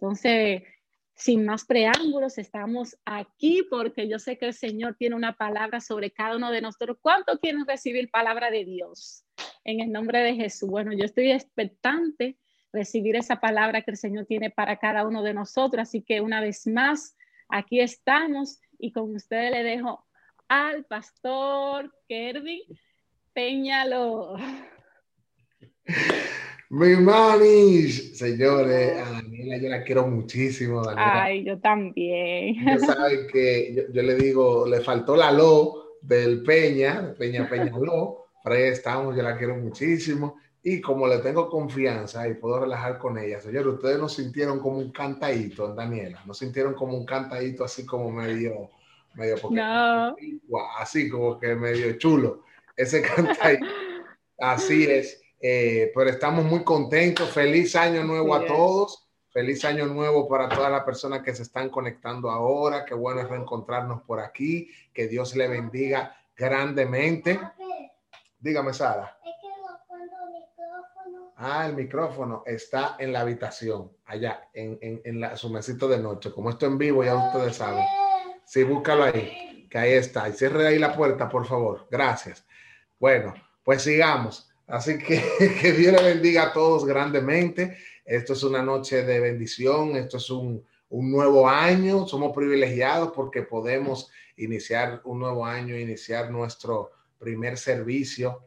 Entonces, sin más preámbulos, estamos aquí porque yo sé que el Señor tiene una palabra sobre cada uno de nosotros. ¿Cuánto quieren recibir palabra de Dios? En el nombre de Jesús. Bueno, yo estoy expectante recibir esa palabra que el Señor tiene para cada uno de nosotros. Así que una vez más, aquí estamos y con ustedes le dejo al pastor Kervin Peñalo. Mi manis, señores, a Daniela yo la quiero muchísimo. Daniela. Ay, yo también. Ya saben que yo, le digo, le faltó la lo del Peña, Peña Peña Lo, pero ahí estamos, yo la quiero muchísimo. Y como le tengo confianza y puedo relajar con ella, señores, ustedes no sintieron como un cantadito, Daniela, no sintieron como un cantadito así como medio, medio, porque, no. así como que medio chulo, ese cantadito. así es. Eh, pero estamos muy contentos. Feliz año nuevo a todos. Feliz año nuevo para todas las personas que se están conectando ahora. Qué bueno es reencontrarnos por aquí. Que Dios le bendiga grandemente. Dígame, Sara. Ah, el micrófono está en la habitación, allá, en, en, en la, su mesito de noche. Como esto en vivo, ya ustedes saben. Sí, búscalo ahí, que ahí está. Y cierre ahí la puerta, por favor. Gracias. Bueno, pues sigamos. Así que que Dios le bendiga a todos grandemente. Esto es una noche de bendición, esto es un, un, nuevo año. Somos privilegiados porque podemos iniciar un nuevo año, iniciar nuestro primer servicio,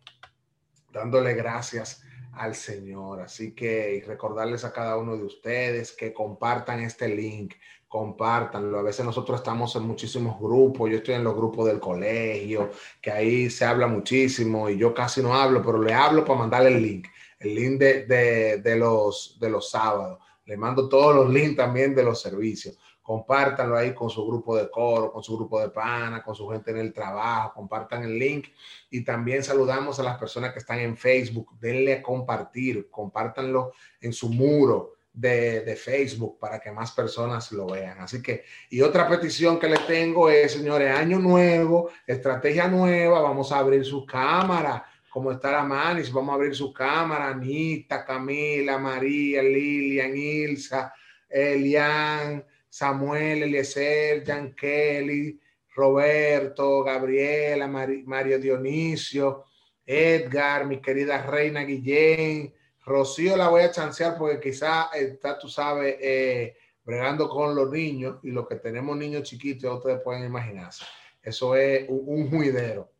dándole gracias al Señor. Así que recordarles a cada uno de ustedes que compartan este link, compártanlo. A veces nosotros estamos en muchísimos grupos, yo estoy en los grupos del colegio, que ahí se habla muchísimo y yo casi no hablo, pero le hablo para mandarle el link, el link de, de, de los, de los sábados. Le mando todos los links también de los servicios. Compártanlo ahí con su grupo de coro, con su grupo de pana, con su gente en el trabajo. Compartan el link y también saludamos a las personas que están en Facebook. Denle a compartir, compártanlo en su muro de, Facebook para que más personas lo vean. Así que, y otra petición que les tengo es, señores, año nuevo, estrategia nueva, vamos a abrir su cámara, como está la Manis, vamos a abrir su cámara, Anita, Camila, María, Lilian, Ilsa, Elian, Samuel, Eliezer, Jan Kelly, Roberto, Gabriela, Mario Dionisio, Edgar, mi querida Reina Guillén, Rocío la voy a chancear porque quizá está, tú sabes, eh, bregando con los niños y los que tenemos niños chiquitos, ustedes pueden imaginarse. Eso es un, juidero.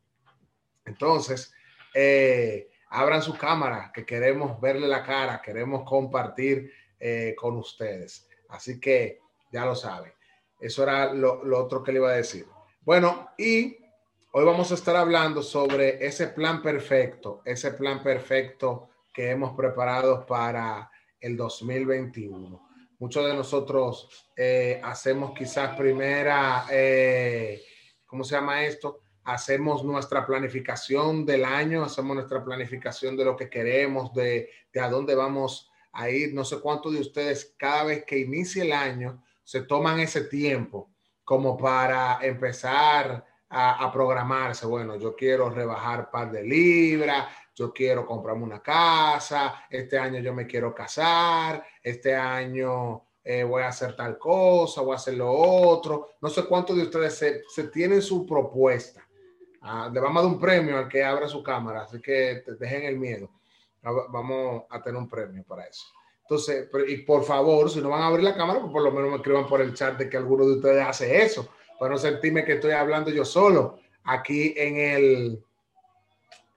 Entonces, eh, abran su cámara, que queremos verle la cara, queremos compartir eh, con ustedes. Así que ya lo saben. Eso era lo, lo otro que le iba a decir. Bueno, y hoy vamos a estar hablando sobre ese plan perfecto, ese plan perfecto que hemos preparado para el 2021. Muchos de nosotros eh, hacemos quizás primera, eh, ¿cómo se llama esto? Hacemos nuestra planificación del año, hacemos nuestra planificación de lo que queremos, de, de a dónde vamos a ir. No sé cuántos de ustedes cada vez que inicie el año se toman ese tiempo como para empezar a, a programarse. Bueno, yo quiero rebajar par de libras, yo quiero comprarme una casa, este año yo me quiero casar, este año eh, voy a hacer tal cosa, voy a hacer lo otro. No sé cuántos de ustedes se, tienen su propuesta. Ah, le vamos a dar un premio al que abra su cámara, así que dejen el miedo. Ah, vamos a tener un premio para eso. Entonces, y por favor, si no van a abrir la cámara, pues por lo menos me escriban por el chat de que alguno de ustedes hace eso, para no sentirme que estoy hablando yo solo aquí en el,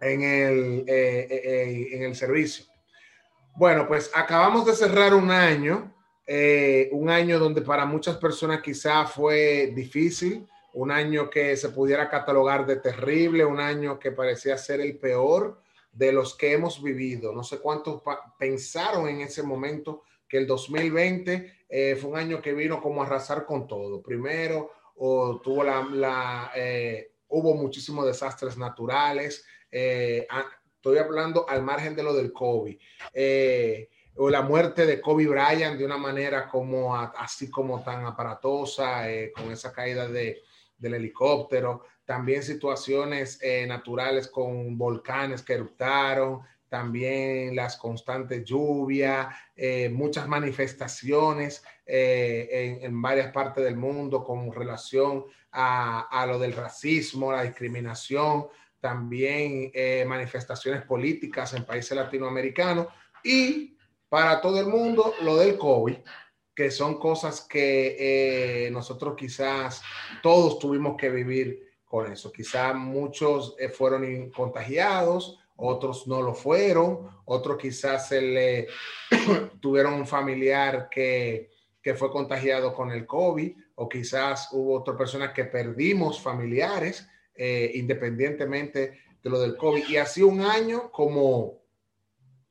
en el, eh, eh, eh, en el servicio. Bueno, pues acabamos de cerrar un año, un año donde para muchas personas quizá fue difícil, un año que se pudiera catalogar de terrible, un año que parecía ser el peor de los que hemos vivido. No sé cuántos pensaron en ese momento que el 2020 fue un año que vino como a arrasar con todo. Primero, o tuvo la, la hubo muchísimos desastres naturales, eh, ah, estoy hablando al margen de lo del COVID, eh, o la muerte de Kobe Bryant de una manera como así como tan aparatosa, eh, con esa caída de, del helicóptero, también situaciones naturales con volcanes que eruptaron, también las constantes lluvias, eh, muchas manifestaciones eh, en, varias partes del mundo con relación a, lo del racismo, la discriminación, también eh, manifestaciones políticas en países latinoamericanos y para todo el mundo lo del COVID, que son cosas que nosotros quizás todos tuvimos que vivir con eso. Quizás muchos fueron contagiados, otros no lo fueron, otros quizás se le tuvieron un familiar que, fue contagiado con el COVID, o quizás hubo otras personas que perdimos familiares eh, independientemente de lo del COVID. Y así un año como,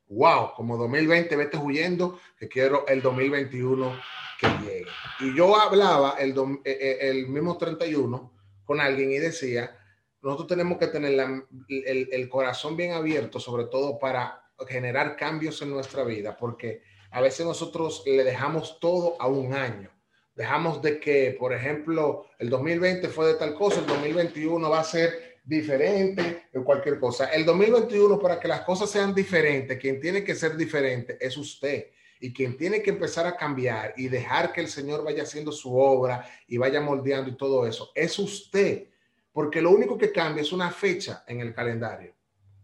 wow, como 2020, vete huyendo, que quiero el 2021 que llegue. Y yo hablaba el, eh, eh, el mismo 31 con alguien y decía, nosotros tenemos que tener el, corazón bien abierto, sobre todo para generar cambios en nuestra vida, porque a veces nosotros le dejamos todo a un año. Dejamos de que, por ejemplo, el 2020 fue de tal cosa, el 2021 va a ser diferente en cualquier cosa. El 2021, para que las cosas sean diferentes, quien tiene que ser diferente es usted. Y quien tiene que empezar a cambiar y dejar que el Señor vaya haciendo su obra y vaya moldeando y todo eso, es usted porque lo único que cambia es una fecha en el calendario.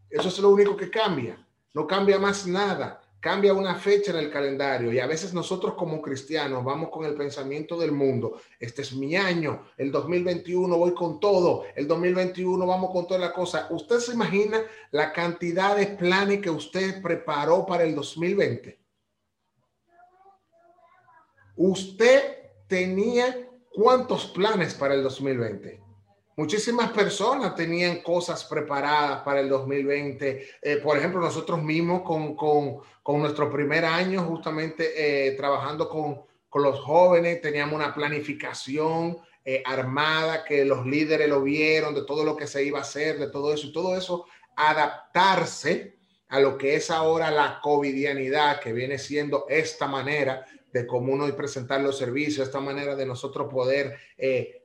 Eso es lo único que cambia. No cambia más nada. Cambia una fecha en el calendario. Y a veces nosotros como cristianos vamos con el pensamiento del mundo. Este es mi año. El 2021 voy con todo. El 2021 vamos con toda la cosa. ¿Usted se imagina la cantidad de planes que usted preparó para el 2020? Usted tenía cuántos planes para el 2020? Muchísimas personas tenían cosas preparadas para el 2020. Eh, por ejemplo, nosotros mismos con, con, con nuestro primer año, justamente eh, trabajando con, con, los jóvenes, teníamos una planificación eh, armada que los líderes lo vieron, de todo lo que se iba a hacer, de todo eso, y todo eso, adaptarse a lo que es ahora la covidianidad, que viene siendo esta manera de cómo uno presentar los servicios, esta manera de nosotros poder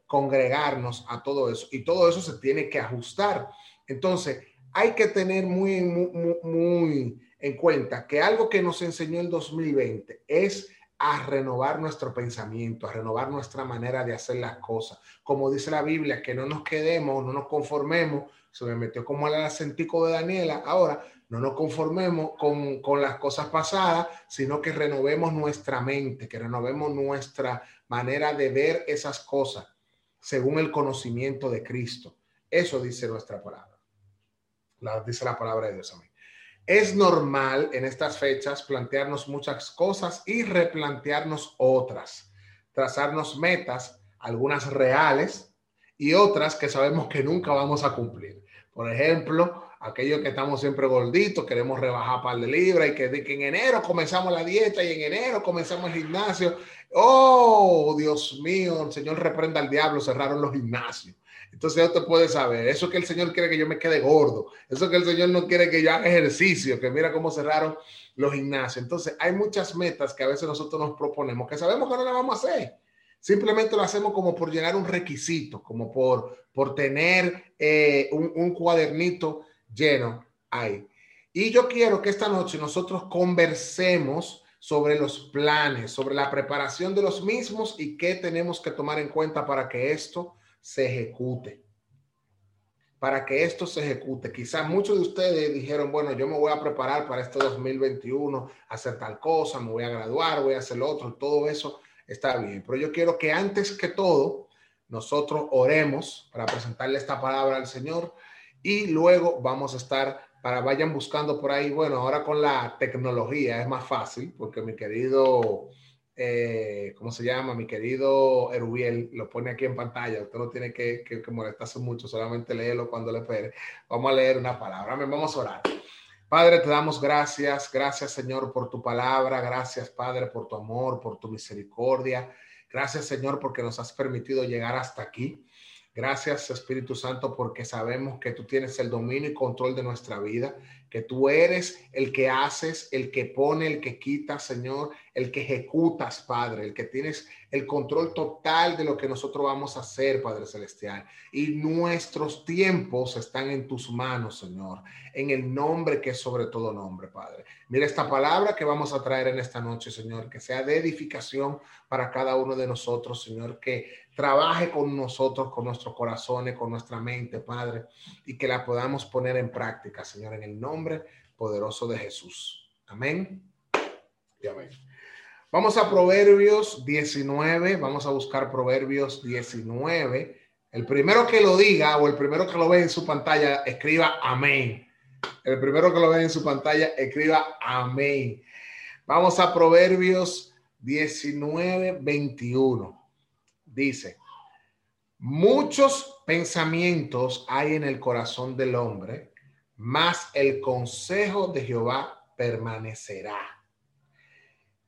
congregarnos a todo eso. Y todo eso se tiene que ajustar. Entonces, hay que tener muy, muy, muy en cuenta que algo que nos enseñó el 2020 es a renovar nuestro pensamiento, a renovar nuestra manera de hacer las cosas. Como dice la Biblia, que no nos quedemos, no nos conformemos. Se me metió como el acentico de Daniela. Ahora, no nos conformemos con, con las cosas pasadas, sino que renovemos nuestra mente, que renovemos nuestra manera de ver esas cosas según el conocimiento de Cristo. Eso dice nuestra palabra. La, dice la palabra de Dios a mí. Es normal en estas fechas plantearnos muchas cosas y replantearnos otras, trazarnos metas, algunas reales y otras que sabemos que nunca vamos a cumplir. Por ejemplo, aquellos que estamos siempre gorditos, queremos rebajar par de libras y que, que en enero comenzamos la dieta y en enero comenzamos el gimnasio Oh, Dios mío, el Señor reprenda al diablo, cerraron los gimnasios. Entonces ya te puede saber, eso que el Señor quiere que yo me quede gordo, eso que el Señor no quiere que yo haga ejercicio, que mira cómo cerraron los gimnasios. Entonces hay muchas metas que a veces nosotros nos proponemos que sabemos que no las vamos a hacer. Simplemente lo hacemos como por llenar un requisito, como por, por tener eh, un, un cuadernito lleno ahí. Y yo quiero que esta noche nosotros conversemos sobre los planes, sobre la preparación de los mismos y qué tenemos que tomar en cuenta para que esto se ejecute. Para que esto se ejecute. Quizás muchos de ustedes dijeron, bueno, yo me voy a preparar para este 2021, hacer tal cosa, me voy a graduar, voy a hacer lo otro, todo eso está bien. Pero yo quiero que antes que todo, nosotros oremos para presentarle esta palabra al Señor y luego vamos a estar para vayan buscando por ahí. Bueno, ahora con la tecnología es más fácil porque mi querido, eh, ¿cómo se llama? Mi querido Erubiel lo pone aquí en pantalla. Usted no tiene que, que, molestarse mucho, solamente léelo cuando le pere. Vamos a leer una palabra. Vamos a orar. Padre, te damos gracias. Gracias, Señor, por tu palabra. Gracias, Padre, por tu amor, por tu misericordia. Gracias, Señor, porque nos has permitido llegar hasta aquí. Gracias Espíritu Santo porque sabemos que tú tienes el dominio y control de nuestra vida, que tú eres el que haces, el que pone, el que quita, Señor, el que ejecutas, Padre, el que tienes el control total de lo que nosotros vamos a hacer, Padre Celestial. Y nuestros tiempos están en tus manos, Señor, en el nombre que es sobre todo nombre, Padre. Mira esta palabra que vamos a traer en esta noche, Señor, que sea de edificación para cada uno de nosotros, Señor, que trabaje con nosotros, con nuestros corazones, con nuestra mente, Padre, y que la podamos poner en práctica, Señor, en el nombre poderoso de Jesús. Amén. Amén. Vamos a Proverbios 19, vamos a buscar Proverbios 19. El primero que lo diga o el primero que lo ve en su pantalla, escriba amén. El primero que lo ve en su pantalla, escriba amén. Vamos a Proverbios 19, 21 dice, muchos pensamientos hay en el corazón del hombre, mas el consejo de Jehová permanecerá.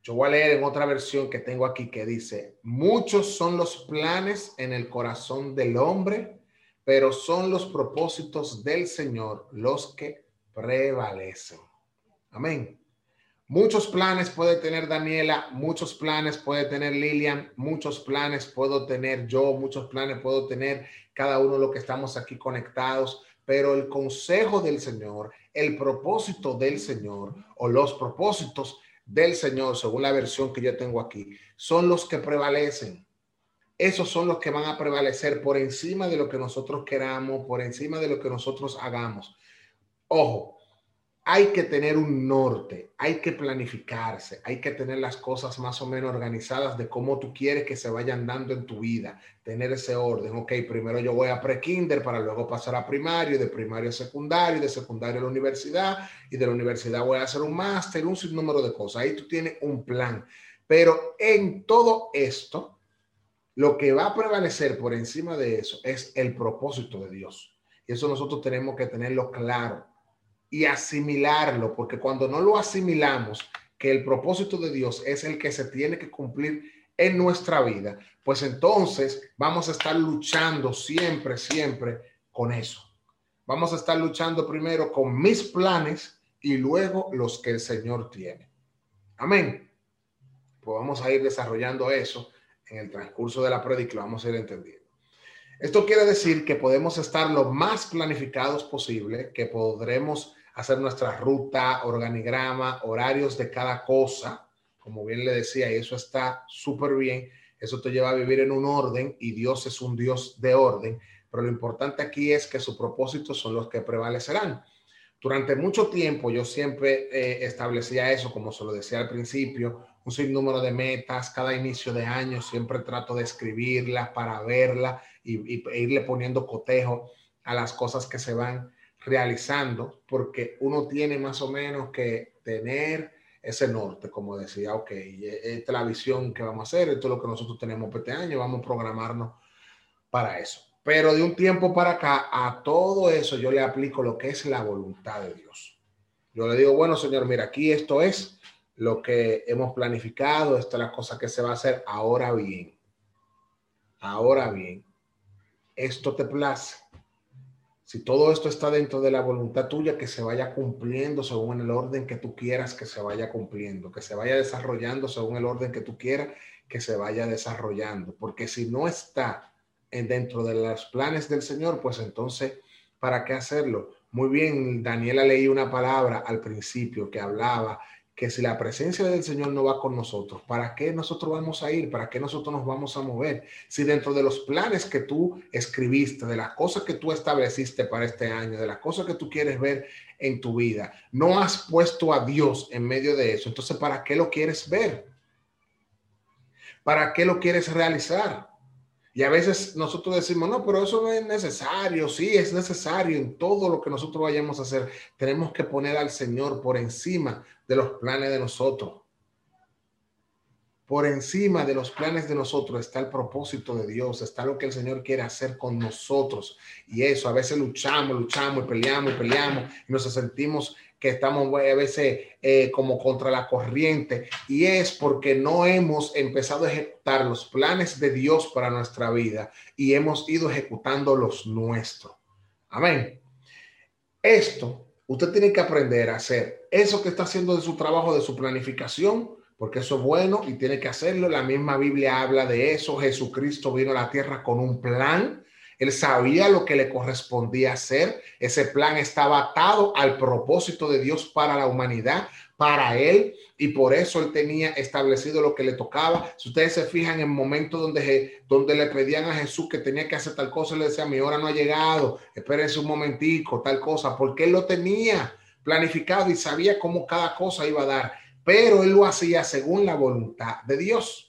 Yo voy a leer en otra versión que tengo aquí que dice, muchos son los planes en el corazón del hombre, pero son los propósitos del Señor los que prevalecen. Amén. Muchos planes puede tener Daniela, muchos planes puede tener Lilian, muchos planes puedo tener yo, muchos planes puedo tener cada uno de los que estamos aquí conectados, pero el consejo del Señor, el propósito del Señor o los propósitos del Señor, según la versión que yo tengo aquí, son los que prevalecen. Esos son los que van a prevalecer por encima de lo que nosotros queramos, por encima de lo que nosotros hagamos. Ojo, hay que tener un norte, hay que planificarse, hay que tener las cosas más o menos organizadas de cómo tú quieres que se vayan dando en tu vida, tener ese orden. Ok, primero yo voy a pre-kinder para luego pasar a primario, de primario a secundario, de secundario a la universidad y de la universidad voy a hacer un máster, un sinnúmero de cosas. Ahí tú tienes un plan. Pero en todo esto, lo que va a prevalecer por encima de eso es el propósito de Dios. Y eso nosotros tenemos que tenerlo claro y asimilarlo, porque cuando no lo asimilamos, que el propósito de Dios es el que se tiene que cumplir en nuestra vida, pues entonces vamos a estar luchando siempre, siempre con eso. Vamos a estar luchando primero con mis planes y luego los que el Señor tiene. Amén. Pues vamos a ir desarrollando eso en el transcurso de la prédica, lo vamos a ir entendiendo. Esto quiere decir que podemos estar lo más planificados posible, que podremos hacer nuestra ruta, organigrama, horarios de cada cosa, como bien le decía, y eso está súper bien. Eso te lleva a vivir en un orden y Dios es un Dios de orden, pero lo importante aquí es que sus propósitos son los que prevalecerán. Durante mucho tiempo yo siempre eh, establecía eso, como se lo decía al principio, un sinnúmero de metas, cada inicio de año siempre trato de escribirla para verla y, y e irle poniendo cotejo a las cosas que se van realizando, porque uno tiene más o menos que tener ese norte, como decía, ok, esta es la visión que vamos a hacer, esto es lo que nosotros tenemos este año, vamos a programarnos para eso. Pero de un tiempo para acá, a todo eso yo le aplico lo que es la voluntad de Dios. Yo le digo, bueno, Señor, mira, aquí esto es lo que hemos planificado, esta es la cosa que se va a hacer. Ahora bien, ahora bien, esto te place si todo esto está dentro de la voluntad tuya, que se vaya cumpliendo según el orden que tú quieras que se vaya cumpliendo, que se vaya desarrollando según el orden que tú quieras que se vaya desarrollando. Porque si no está en dentro de los planes del Señor, pues entonces, ¿para qué hacerlo? Muy bien, Daniela leí una palabra al principio que hablaba que si la presencia del Señor no va con nosotros, ¿para qué nosotros vamos a ir? ¿Para qué nosotros nos vamos a mover? Si dentro de los planes que tú escribiste, de las cosas que tú estableciste para este año, de las cosas que tú quieres ver en tu vida, no has puesto a Dios en medio de eso, entonces ¿para qué lo quieres ver? ¿Para qué lo quieres realizar? Y a veces nosotros decimos, no, pero eso no es necesario. Sí, es necesario en todo lo que nosotros vayamos a hacer. Tenemos que poner al Señor por encima de los planes de nosotros. Por encima de los planes de nosotros está el propósito de Dios, está lo que el Señor quiere hacer con nosotros. Y eso, a veces luchamos, luchamos y peleamos y peleamos y nos sentimos que estamos a veces eh, como contra la corriente y es porque no hemos empezado a ejecutar los planes de Dios para nuestra vida y hemos ido ejecutando los nuestros. Amén. Esto Usted tiene que aprender a hacer eso que está haciendo de su trabajo, de su planificación, porque eso es bueno y tiene que hacerlo. La misma Biblia habla de eso. Jesucristo vino a la tierra con un plan. Él sabía lo que le correspondía hacer. Ese plan estaba atado al propósito de Dios para la humanidad, para él, y por eso él tenía establecido lo que le tocaba. Si ustedes se fijan en momentos donde, donde le pedían a Jesús que tenía que hacer tal cosa, le decía, mi hora no ha llegado, espérense un momentico, tal cosa, porque él lo tenía planificado y sabía cómo cada cosa iba a dar pero él lo hacía según la voluntad de Dios.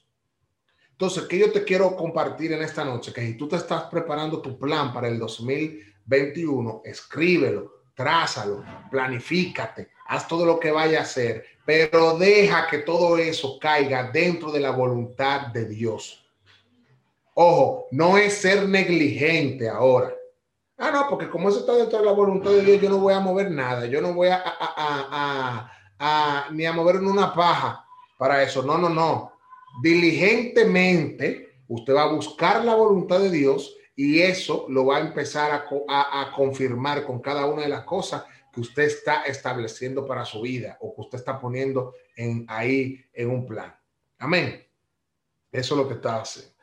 Entonces, ¿qué yo te quiero compartir en esta noche? Que si tú te estás preparando tu plan para el 2021, escríbelo, trázalo, planifícate, haz todo lo que vaya a hacer, pero deja que todo eso caiga dentro de la voluntad de Dios. Ojo, no es ser negligente ahora. Ah, no, porque como eso está dentro de la voluntad de Dios, yo no voy a mover nada, yo no voy a, ni a mover una paja para eso. No, no, no. Diligentemente usted va a buscar la voluntad de Dios y eso lo va a empezar a, a, confirmar con cada una de las cosas que usted está estableciendo para su vida o que usted está poniendo en, ahí en un plan. Amén. Eso es lo que está haciendo.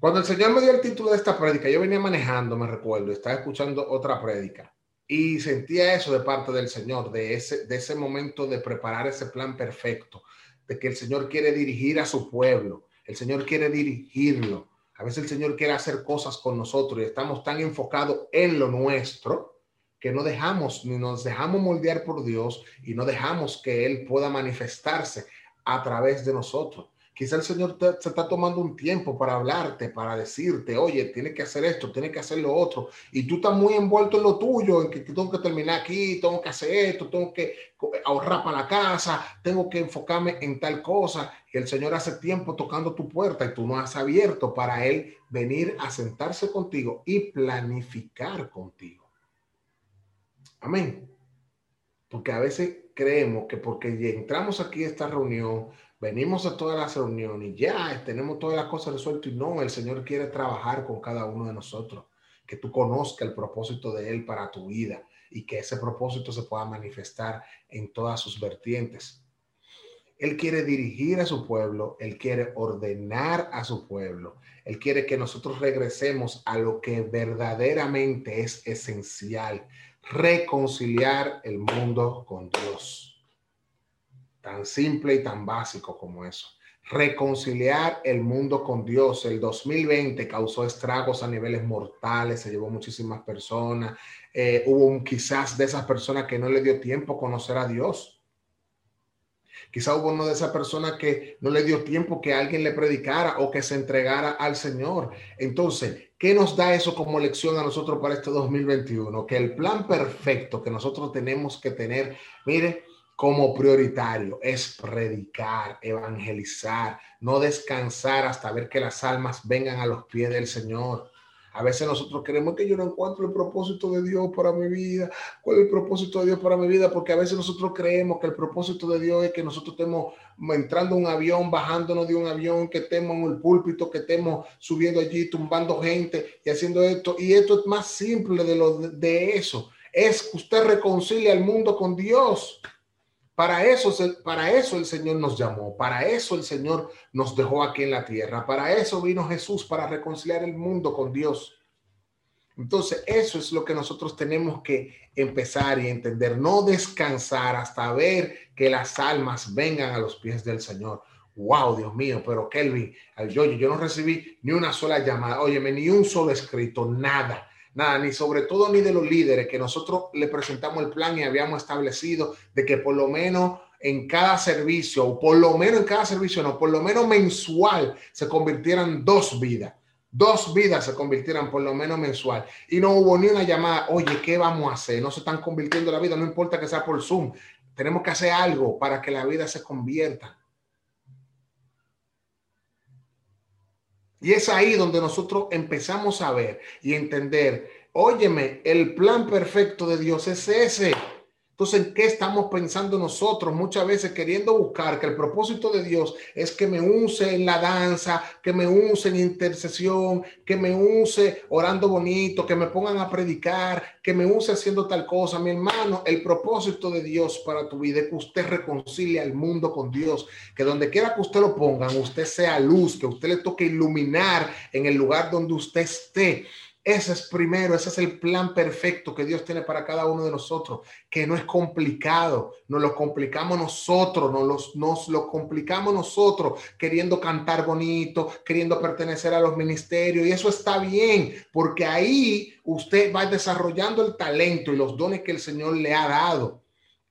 Cuando el Señor me dio el título de esta prédica, yo venía manejando, me recuerdo, estaba escuchando otra prédica y sentía eso de parte del Señor, de ese, de ese momento de preparar ese plan perfecto, de que el Señor quiere dirigir a su pueblo, el Señor quiere dirigirlo. A veces el Señor quiere hacer cosas con nosotros y estamos tan enfocados en lo nuestro que no dejamos ni nos dejamos moldear por Dios y no dejamos que Él pueda manifestarse a través de nosotros. Quizá el Señor se está tomando un tiempo para hablarte, para decirte, oye, tiene que hacer esto, tiene que hacer lo otro. Y tú estás muy envuelto en lo tuyo, en que tengo que terminar aquí, tengo que hacer esto, tengo que ahorrar para la casa, tengo que enfocarme en tal cosa. Y el Señor hace tiempo tocando tu puerta y tú no has abierto para Él venir a sentarse contigo y planificar contigo. Amén. Porque a veces creemos que porque entramos aquí a esta reunión, venimos a todas las reuniones ya tenemos todas las cosas resueltas y no, el Señor quiere trabajar con cada uno de nosotros, que tú conozcas el propósito de Él para tu vida y que ese propósito se pueda manifestar en todas sus vertientes. Él quiere dirigir a su pueblo, Él quiere ordenar a su pueblo, Él quiere que nosotros regresemos a lo que verdaderamente es esencial, reconciliar el mundo con Dios tan simple y tan básico como eso. Reconciliar el mundo con Dios. El 2020 causó estragos a niveles mortales, se llevó muchísimas personas. Eh, hubo quizás de esas personas que no le dio tiempo a conocer a Dios. Quizás hubo uno de esas personas que no le dio tiempo que alguien le predicara o que se entregara al Señor. Entonces, ¿qué nos da eso como lección a nosotros para este 2021? Que el plan perfecto que nosotros tenemos que tener, mire, como prioritario es predicar, evangelizar, no descansar hasta ver que las almas vengan a los pies del Señor. A veces nosotros queremos que yo no encuentro el propósito de Dios para mi vida. ¿Cuál es el propósito de Dios para mi vida? Porque a veces nosotros creemos que el propósito de Dios es que nosotros estemos entrando en un avión, bajándonos de un avión, que estemos en el púlpito, que estemos subiendo allí, tumbando gente y haciendo esto. Y esto es más simple de, lo, de eso. Es que usted reconcilia el mundo con Dios. Para eso, para eso el Señor nos llamó, para eso el Señor nos dejó aquí en la tierra, para eso vino Jesús, para reconciliar el mundo con Dios. Entonces, eso es lo que nosotros tenemos que empezar y entender, no descansar hasta ver que las almas vengan a los pies del Señor. Wow, Dios mío, pero Kelvin, yo, yo no recibí ni una sola llamada, óyeme, ni un solo escrito, nada nada, ni sobre todo ni de los líderes, que nosotros le presentamos el plan y habíamos establecido de que por lo menos en cada servicio, o por lo menos en cada servicio, no, por lo menos mensual, se convirtieran dos vidas. Dos vidas se convirtieran por lo menos mensual. Y no hubo ni una llamada, oye, ¿qué vamos a hacer? No se están convirtiendo la vida, no importa que sea por Zoom. Tenemos que hacer algo para que la vida se convierta. Y es ahí donde nosotros empezamos a ver y entender, óyeme, el plan perfecto de Dios es ese. Entonces, ¿en qué estamos pensando nosotros? Muchas veces queriendo buscar que el propósito de Dios es que me use en la danza, que me use en intercesión, que me use orando bonito, que me pongan a predicar, que me use haciendo tal cosa. Mi hermano, el propósito de Dios para tu vida es que usted reconcilie al mundo con Dios, que donde quiera que usted lo pongan, usted sea luz, que usted le toque iluminar en el lugar donde usted esté. Ese es primero, ese es el plan perfecto que Dios tiene para cada uno de nosotros, que no es complicado, nos lo complicamos nosotros, nos, los, nos lo complicamos nosotros, queriendo cantar bonito, queriendo pertenecer a los ministerios, y eso está bien, porque ahí usted va desarrollando el talento y los dones que el Señor le ha dado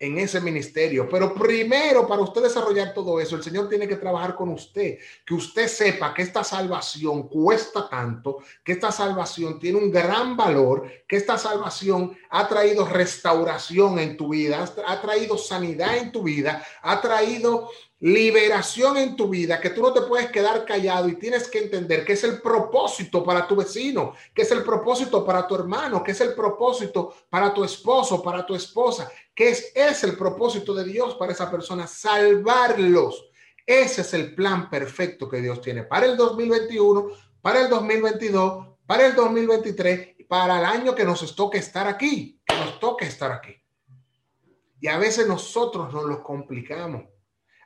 en ese ministerio. Pero primero, para usted desarrollar todo eso, el Señor tiene que trabajar con usted, que usted sepa que esta salvación cuesta tanto, que esta salvación tiene un gran valor, que esta salvación ha traído restauración en tu vida, ha traído sanidad en tu vida, ha traído liberación en tu vida, que tú no te puedes quedar callado y tienes que entender que es el propósito para tu vecino, que es el propósito para tu hermano, que es el propósito para tu esposo, para tu esposa, que es, es el propósito de Dios para esa persona, salvarlos. Ese es el plan perfecto que Dios tiene para el 2021, para el 2022, para el 2023 y para el año que nos toque estar aquí, que nos toque estar aquí. Y a veces nosotros nos lo complicamos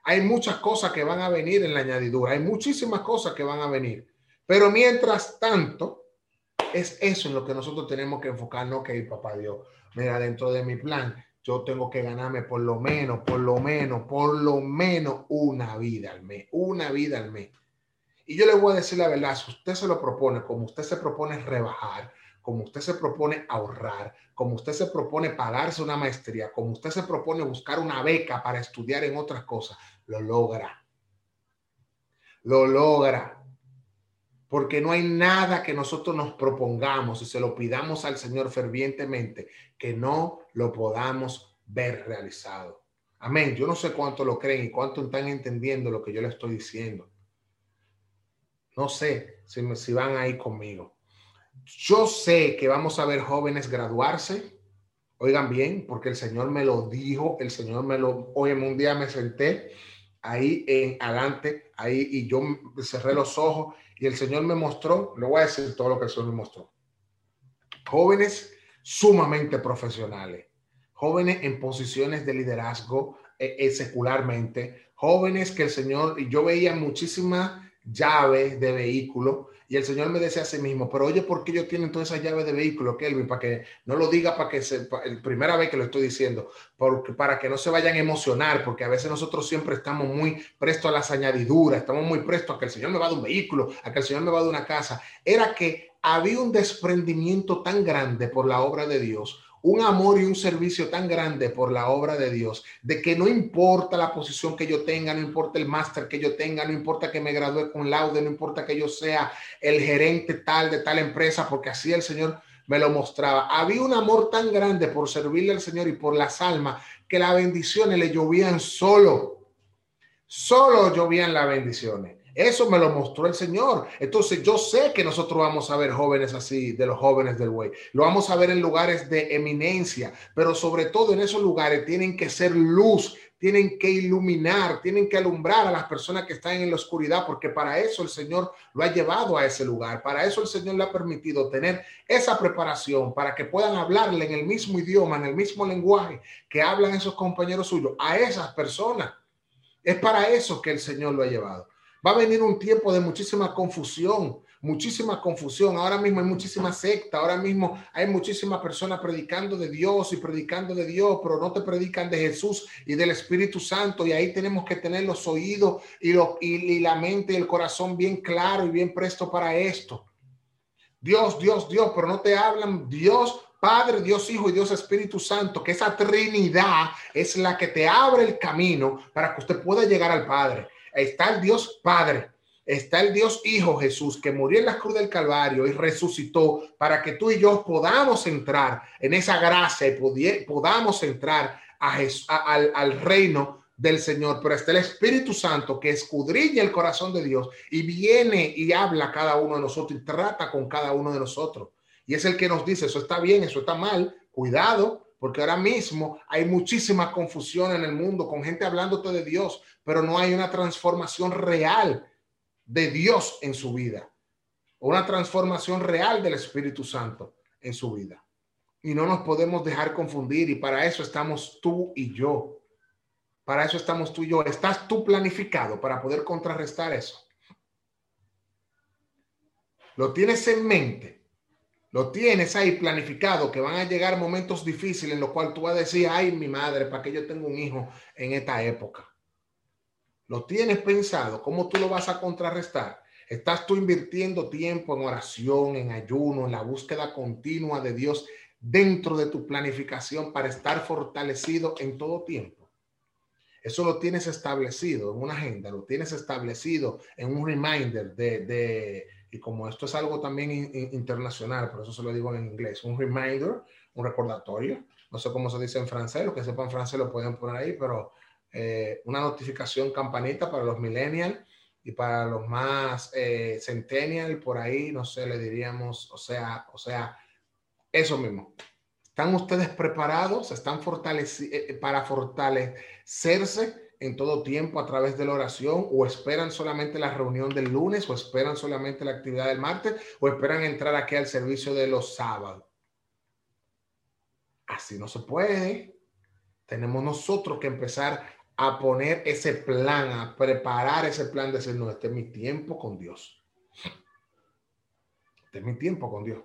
hay muchas cosas que van a venir en la añadidura, hay muchísimas cosas que van a venir. Pero mientras tanto, es eso en lo que nosotros tenemos que enfocarnos, que papá Dios, mira, dentro de mi plan, yo tengo que ganarme por lo menos, por lo menos, por lo menos una vida al mes, una vida al mes. Y yo le voy a decir la verdad, si usted se lo propone, como usted se propone rebajar, como usted se propone ahorrar, como usted se propone pagarse una maestría, como usted se propone buscar una beca para estudiar en otras cosas, lo logra. Lo logra. Porque no hay nada que nosotros nos propongamos y se lo pidamos al Señor fervientemente que no lo podamos ver realizado. Amén. Yo no sé cuánto lo creen y cuánto están entendiendo lo que yo le estoy diciendo. No sé si, si van ahí conmigo. Yo sé que vamos a ver jóvenes graduarse. Oigan bien, porque el Señor me lo dijo, el Señor me lo, hoy en un día me senté ahí en adelante, ahí, y yo cerré los ojos y el Señor me mostró, le voy a decir todo lo que el Señor me mostró. Jóvenes sumamente profesionales, jóvenes en posiciones de liderazgo eh, secularmente, jóvenes que el Señor, y yo veía muchísimas llaves de vehículos y el Señor me decía a sí mismo, pero oye, ¿por qué ellos tienen todas esas llaves de vehículo, Kelvin? Para que no lo diga, para que se, la primera vez que lo estoy diciendo, porque, para que no se vayan a emocionar, porque a veces nosotros siempre estamos muy prestos a las añadiduras, estamos muy prestos a que el Señor me va de un vehículo, a que el Señor me va de una casa. Era que había un desprendimiento tan grande por la obra de Dios un amor y un servicio tan grande por la obra de Dios, de que no importa la posición que yo tenga, no importa el máster que yo tenga, no importa que me gradúe con laude, no importa que yo sea el gerente tal de tal empresa, porque así el Señor me lo mostraba. Había un amor tan grande por servirle al Señor y por las almas que las bendiciones le llovían solo. Solo llovían las bendiciones. Eso me lo mostró el Señor. Entonces yo sé que nosotros vamos a ver jóvenes así, de los jóvenes del güey. Lo vamos a ver en lugares de eminencia, pero sobre todo en esos lugares tienen que ser luz, tienen que iluminar, tienen que alumbrar a las personas que están en la oscuridad, porque para eso el Señor lo ha llevado a ese lugar. Para eso el Señor le ha permitido tener esa preparación para que puedan hablarle en el mismo idioma, en el mismo lenguaje que hablan esos compañeros suyos, a esas personas. Es para eso que el Señor lo ha llevado. Va a venir un tiempo de muchísima confusión, muchísima confusión. Ahora mismo hay muchísima secta, ahora mismo hay muchísimas personas predicando de Dios y predicando de Dios, pero no te predican de Jesús y del Espíritu Santo. Y ahí tenemos que tener los oídos y, y la mente y el corazón bien claro y bien presto para esto. Dios, Dios, Dios, pero no te hablan Dios Padre, Dios Hijo y Dios Espíritu Santo, que esa Trinidad es la que te abre el camino para que usted pueda llegar al Padre está el Dios Padre, está el Dios Hijo Jesús, que murió en la cruz del Calvario y resucitó para que tú y yo podamos entrar en esa gracia y podamos entrar al, al reino del Señor, pero está el Espíritu Santo que escudriña el corazón de Dios y viene y habla a cada uno de nosotros y trata con cada uno de nosotros. Y es el que nos dice, eso está bien, eso está mal, cuidado, porque ahora mismo hay muchísima confusión en el mundo con gente hablándote de Dios, pero no hay una transformación real de Dios en su vida, una transformación real del Espíritu Santo en su vida. Y no nos podemos dejar confundir y para eso estamos tú y yo. Para eso estamos tú y yo. ¿Estás tú planificado para poder contrarrestar eso? ¿Lo tienes en mente? Lo tienes ahí planificado que van a llegar momentos difíciles en los cuales tú vas a decir, ay, mi madre, ¿para qué yo tengo un hijo en esta época? ¿Lo tienes pensado? ¿Cómo tú lo vas a contrarrestar? ¿Estás tú invirtiendo tiempo en oración, en ayuno, en la búsqueda continua de Dios dentro de tu planificación para estar fortalecido en todo tiempo? Eso lo tienes establecido en una agenda, lo tienes establecido en un reminder de, de y como esto es algo también internacional, por eso se lo digo en inglés, un reminder, un recordatorio, no sé cómo se dice en francés, los que sepan francés lo pueden poner ahí, pero eh, una notificación campanita para los millennials y para los más eh, centennial, por ahí, no sé, le diríamos, o sea, o sea, eso mismo. ¿Están ustedes preparados? ¿Están fortalecidos eh, para fortalecerse? en todo tiempo a través de la oración o esperan solamente la reunión del lunes o esperan solamente la actividad del martes o esperan entrar aquí al servicio de los sábados. Así no se puede. Tenemos nosotros que empezar a poner ese plan, a preparar ese plan de decir, no, este es mi tiempo con Dios. Este es mi tiempo con Dios.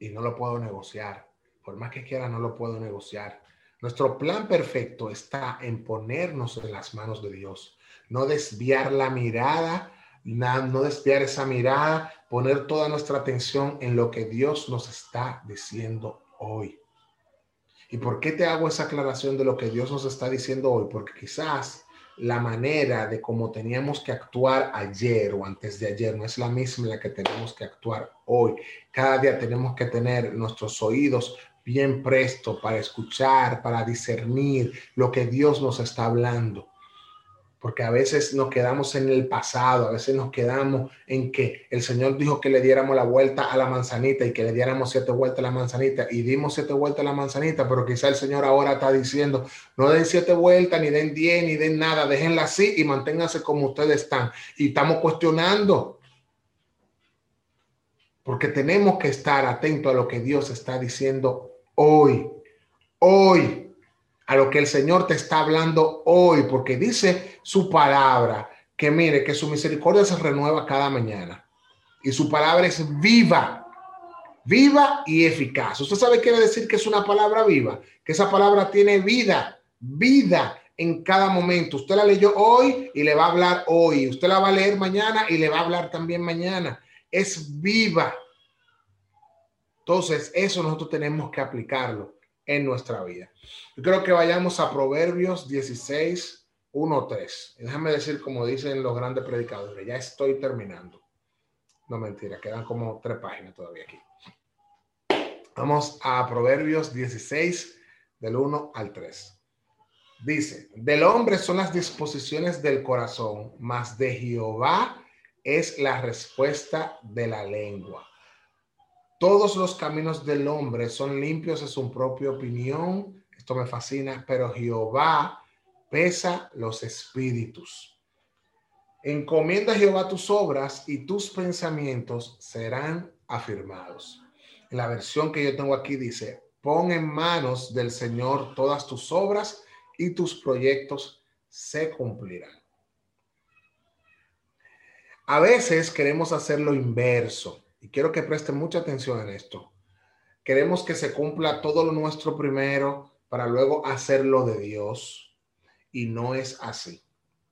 Y no lo puedo negociar. Por más que quiera, no lo puedo negociar. Nuestro plan perfecto está en ponernos en las manos de Dios, no desviar la mirada, no desviar esa mirada, poner toda nuestra atención en lo que Dios nos está diciendo hoy. ¿Y por qué te hago esa aclaración de lo que Dios nos está diciendo hoy? Porque quizás la manera de cómo teníamos que actuar ayer o antes de ayer no es la misma la que tenemos que actuar hoy. Cada día tenemos que tener nuestros oídos bien presto para escuchar, para discernir lo que Dios nos está hablando. Porque a veces nos quedamos en el pasado, a veces nos quedamos en que el Señor dijo que le diéramos la vuelta a la manzanita y que le diéramos siete vueltas a la manzanita y dimos siete vueltas a la manzanita, pero quizá el Señor ahora está diciendo, no den siete vueltas, ni den diez, ni den nada, déjenla así y manténganse como ustedes están. Y estamos cuestionando, porque tenemos que estar atentos a lo que Dios está diciendo hoy, hoy, a lo que el Señor te está hablando hoy, porque dice su palabra, que mire, que su misericordia se renueva cada mañana y su palabra es viva, viva y eficaz. ¿Usted sabe qué quiere decir que es una palabra viva? Que esa palabra tiene vida, vida en cada momento. Usted la leyó hoy y le va a hablar hoy. Usted la va a leer mañana y le va a hablar también mañana. Es viva. Entonces, eso nosotros tenemos que aplicarlo en nuestra vida. Yo creo que vayamos a Proverbios 16, 1, 3. déjame decir, como dicen los grandes predicadores, ya estoy terminando. No mentira, quedan como tres páginas todavía aquí. Vamos a Proverbios 16, del 1 al 3. Dice, del hombre son las disposiciones del corazón, mas de Jehová es la respuesta de la lengua. Todos los caminos del hombre son limpios en su propia opinión. Esto me fascina, pero Jehová pesa los espíritus. Encomienda a Jehová tus obras y tus pensamientos serán afirmados. En la versión que yo tengo aquí dice, pon en manos del Señor todas tus obras y tus proyectos se cumplirán. A veces queremos hacer lo inverso y quiero que presten mucha atención en esto. Queremos que se cumpla todo lo nuestro primero para luego hacerlo de Dios. Y no es así.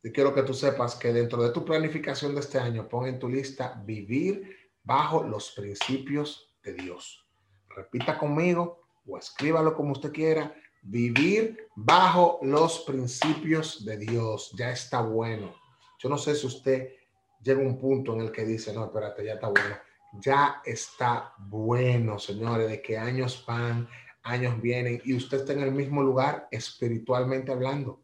Y quiero que tú sepas que dentro de tu planificación de este año, pon en tu lista vivir bajo los principios de Dios. Repita conmigo o escríbalo como usted quiera. Vivir bajo los principios de Dios. Ya está bueno. Yo no sé si usted llega a un punto en el que dice, no, espérate, ya está bueno ya está bueno, señores, de que años van, años vienen y usted está en el mismo lugar espiritualmente hablando.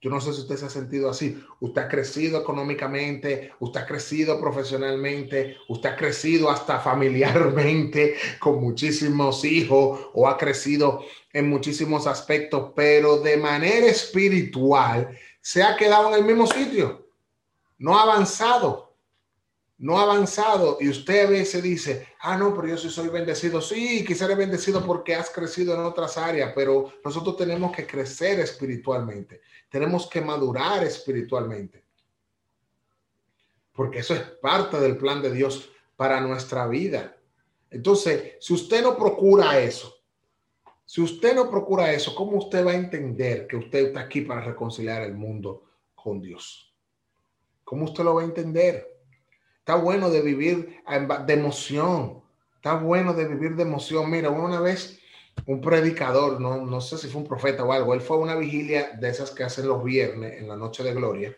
Yo no sé si usted se ha sentido así. Usted ha crecido económicamente, usted ha crecido profesionalmente, usted ha crecido hasta familiarmente con muchísimos hijos o ha crecido en muchísimos aspectos, pero de manera espiritual se ha quedado en el mismo sitio. No ha avanzado no ha avanzado y usted a veces dice, ah, no, pero yo sí soy bendecido. Sí, quizá eres bendecido porque has crecido en otras áreas, pero nosotros tenemos que crecer espiritualmente, tenemos que madurar espiritualmente, porque eso es parte del plan de Dios para nuestra vida. Entonces, si usted no procura eso, si usted no procura eso, ¿cómo usted va a entender que usted está aquí para reconciliar el mundo con Dios? ¿Cómo usted lo va a entender? Está bueno de vivir de emoción. Está bueno de vivir de emoción. Mira, una vez un predicador, no, no sé si fue un profeta o algo, él fue a una vigilia de esas que hacen los viernes, en la noche de gloria,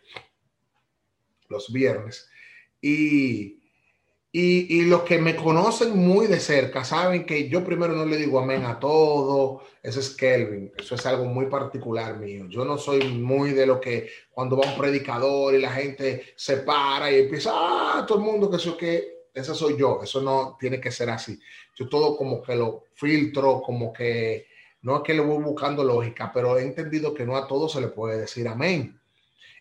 los viernes. Y, y, y, los que me conocen muy de cerca saben que yo primero no le digo amén a todo. Ese es Kelvin. Eso es algo muy particular mío. Yo no soy muy de lo que cuando va un predicador y la gente se para y empieza, ah, todo el mundo que eso que, ese soy yo. Eso no tiene que ser así. Yo todo como que lo filtro, como que no es que le voy buscando lógica, pero he entendido que no a todo se le puede decir amén.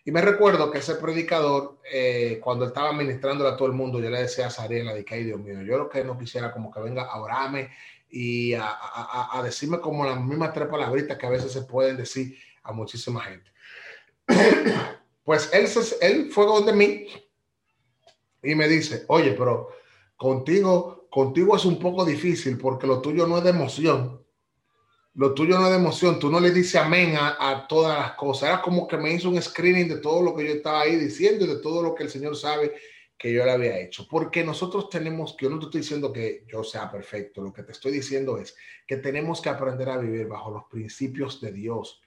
Y me recuerdo que ese predicador, eh, cuando estaba ministrando a todo el mundo, yo le decía a Sariela, de que, ay Dios mío, yo lo que no quisiera como que venga a orarme y a, a, a, decirme como las mismas tres palabritas que a veces se pueden decir a muchísima gente. pues él, él fue donde mí y me dice, oye, pero contigo, contigo es un poco difícil porque lo tuyo no es de emoción lo tuyo no es de emoción, tú no le dices amén a, todas las cosas. Era como que me hizo un screening de todo lo que yo estaba ahí diciendo y de todo lo que el Señor sabe que yo le había hecho. Porque nosotros tenemos que, yo no te estoy diciendo que yo sea perfecto, lo que te estoy diciendo es que tenemos que aprender a vivir bajo los principios de Dios.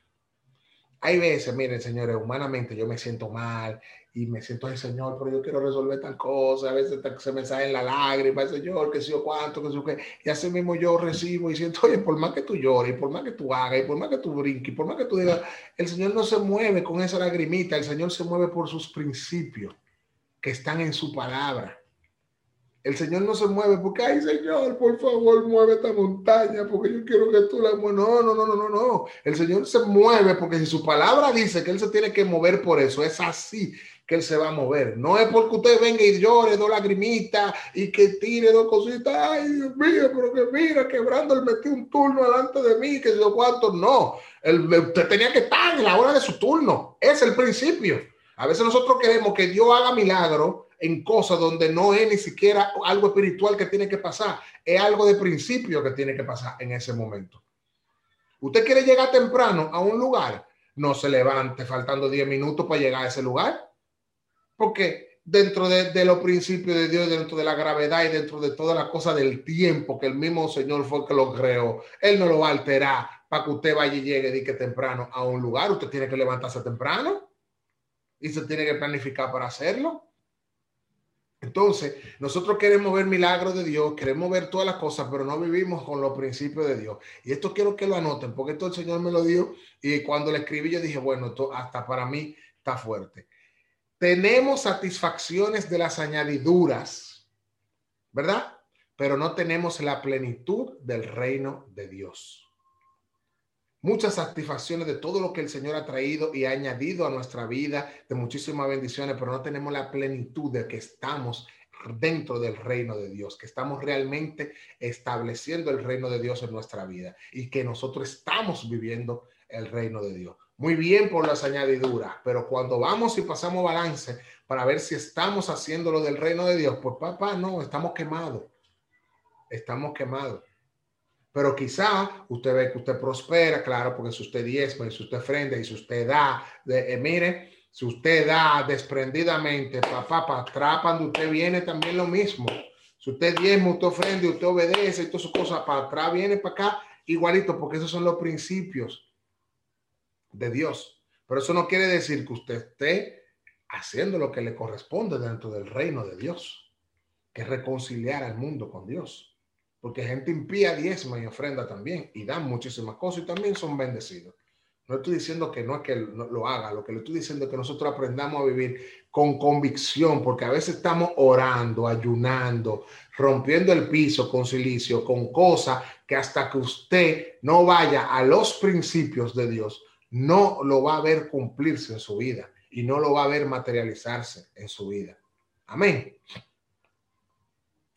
Hay veces, miren, señores, humanamente yo me siento mal y me siento, el Señor, pero yo quiero resolver tal cosa, a veces se me sale la lágrima, Señor, que sé yo cuánto, que sé yo qué, y así mismo yo recibo y siento, oye, por más que tú llores, por más que tú hagas, y por más que tú brinques, por más que tú digas, el Señor no se mueve con esa lagrimita, el Señor se mueve por sus principios que están en su palabra. El Señor no se mueve porque, ay Señor, por favor, mueve esta montaña porque yo quiero que tú la muevas. No, no, no, no, no, no. El Señor se mueve porque si su palabra dice que Él se tiene que mover por eso, es así que Él se va a mover. No es porque usted venga y llore dos lagrimitas y que tire dos cositas. Ay, Dios mío, pero que mira, quebrando, él metió un turno delante de mí, que yo cuánto. No, usted tenía que estar en la hora de su turno. Es el principio. A veces nosotros queremos que Dios haga milagro en cosas donde no es ni siquiera algo espiritual que tiene que pasar, es algo de principio que tiene que pasar en ese momento. Usted quiere llegar temprano a un lugar, no se levante faltando 10 minutos para llegar a ese lugar, porque dentro de, los principios de Dios, dentro de la gravedad y dentro de toda la cosa del tiempo que el mismo Señor fue el que lo creó, Él no lo va a alterar para que usted vaya y llegue de que temprano a un lugar. Usted tiene que levantarse temprano y se tiene que planificar para hacerlo. Entonces, nosotros queremos ver milagros de Dios, queremos ver todas las cosas, pero no vivimos con los principios de Dios. Y esto quiero que lo anoten, porque esto el Señor me lo dio y cuando le escribí yo dije, bueno, esto hasta para mí está fuerte. Tenemos satisfacciones de las añadiduras, ¿verdad? Pero no tenemos la plenitud del reino de Dios muchas satisfacciones de todo lo que el Señor ha traído y ha añadido a nuestra vida, de muchísimas bendiciones, pero no tenemos la plenitud de que estamos dentro del reino de Dios, que estamos realmente estableciendo el reino de Dios en nuestra vida y que nosotros estamos viviendo el reino de Dios. Muy bien por las añadiduras, pero cuando vamos y pasamos balance para ver si estamos haciendo lo del reino de Dios, pues papá, no, estamos quemados. Estamos quemados. Pero quizá usted ve que usted prospera, claro, porque si usted diezma y si usted ofrenda y si usted da, de, eh, mire, si usted da desprendidamente, papá, para atrás, cuando usted viene también lo mismo. Si usted diezma, usted ofrenda usted obedece y todas sus cosas, para atrás viene para acá, igualito, porque esos son los principios de Dios. Pero eso no quiere decir que usted esté haciendo lo que le corresponde dentro del reino de Dios, que es reconciliar al mundo con Dios porque gente impía diezma y ofrenda también y dan muchísimas cosas y también son bendecidos. No estoy diciendo que no es que lo haga, lo que le estoy diciendo es que nosotros aprendamos a vivir con convicción, porque a veces estamos orando, ayunando, rompiendo el piso con silicio, con cosas que hasta que usted no vaya a los principios de Dios, no lo va a ver cumplirse en su vida y no lo va a ver materializarse en su vida. Amén.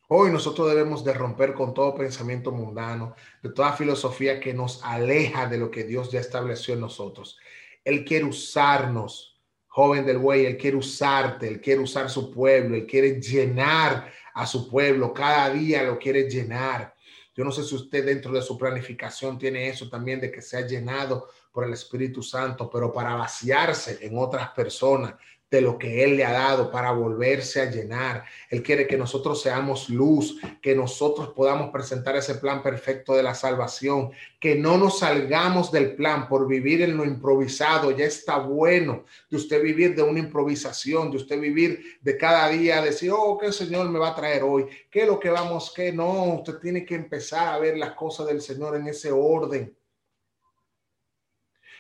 Hoy nosotros debemos de romper con todo pensamiento mundano, de toda filosofía que nos aleja de lo que Dios ya estableció en nosotros. Él quiere usarnos, joven del buey, Él quiere usarte, Él quiere usar su pueblo, Él quiere llenar a su pueblo, cada día lo quiere llenar. Yo no sé si usted dentro de su planificación tiene eso también de que sea llenado por el Espíritu Santo, pero para vaciarse en otras personas, de lo que Él le ha dado para volverse a llenar. Él quiere que nosotros seamos luz, que nosotros podamos presentar ese plan perfecto de la salvación, que no nos salgamos del plan por vivir en lo improvisado. Ya está bueno de usted vivir de una improvisación, de usted vivir de cada día, decir, oh, ¿qué Señor me va a traer hoy? ¿Qué es lo que vamos? ¿Qué no? Usted tiene que empezar a ver las cosas del Señor en ese orden.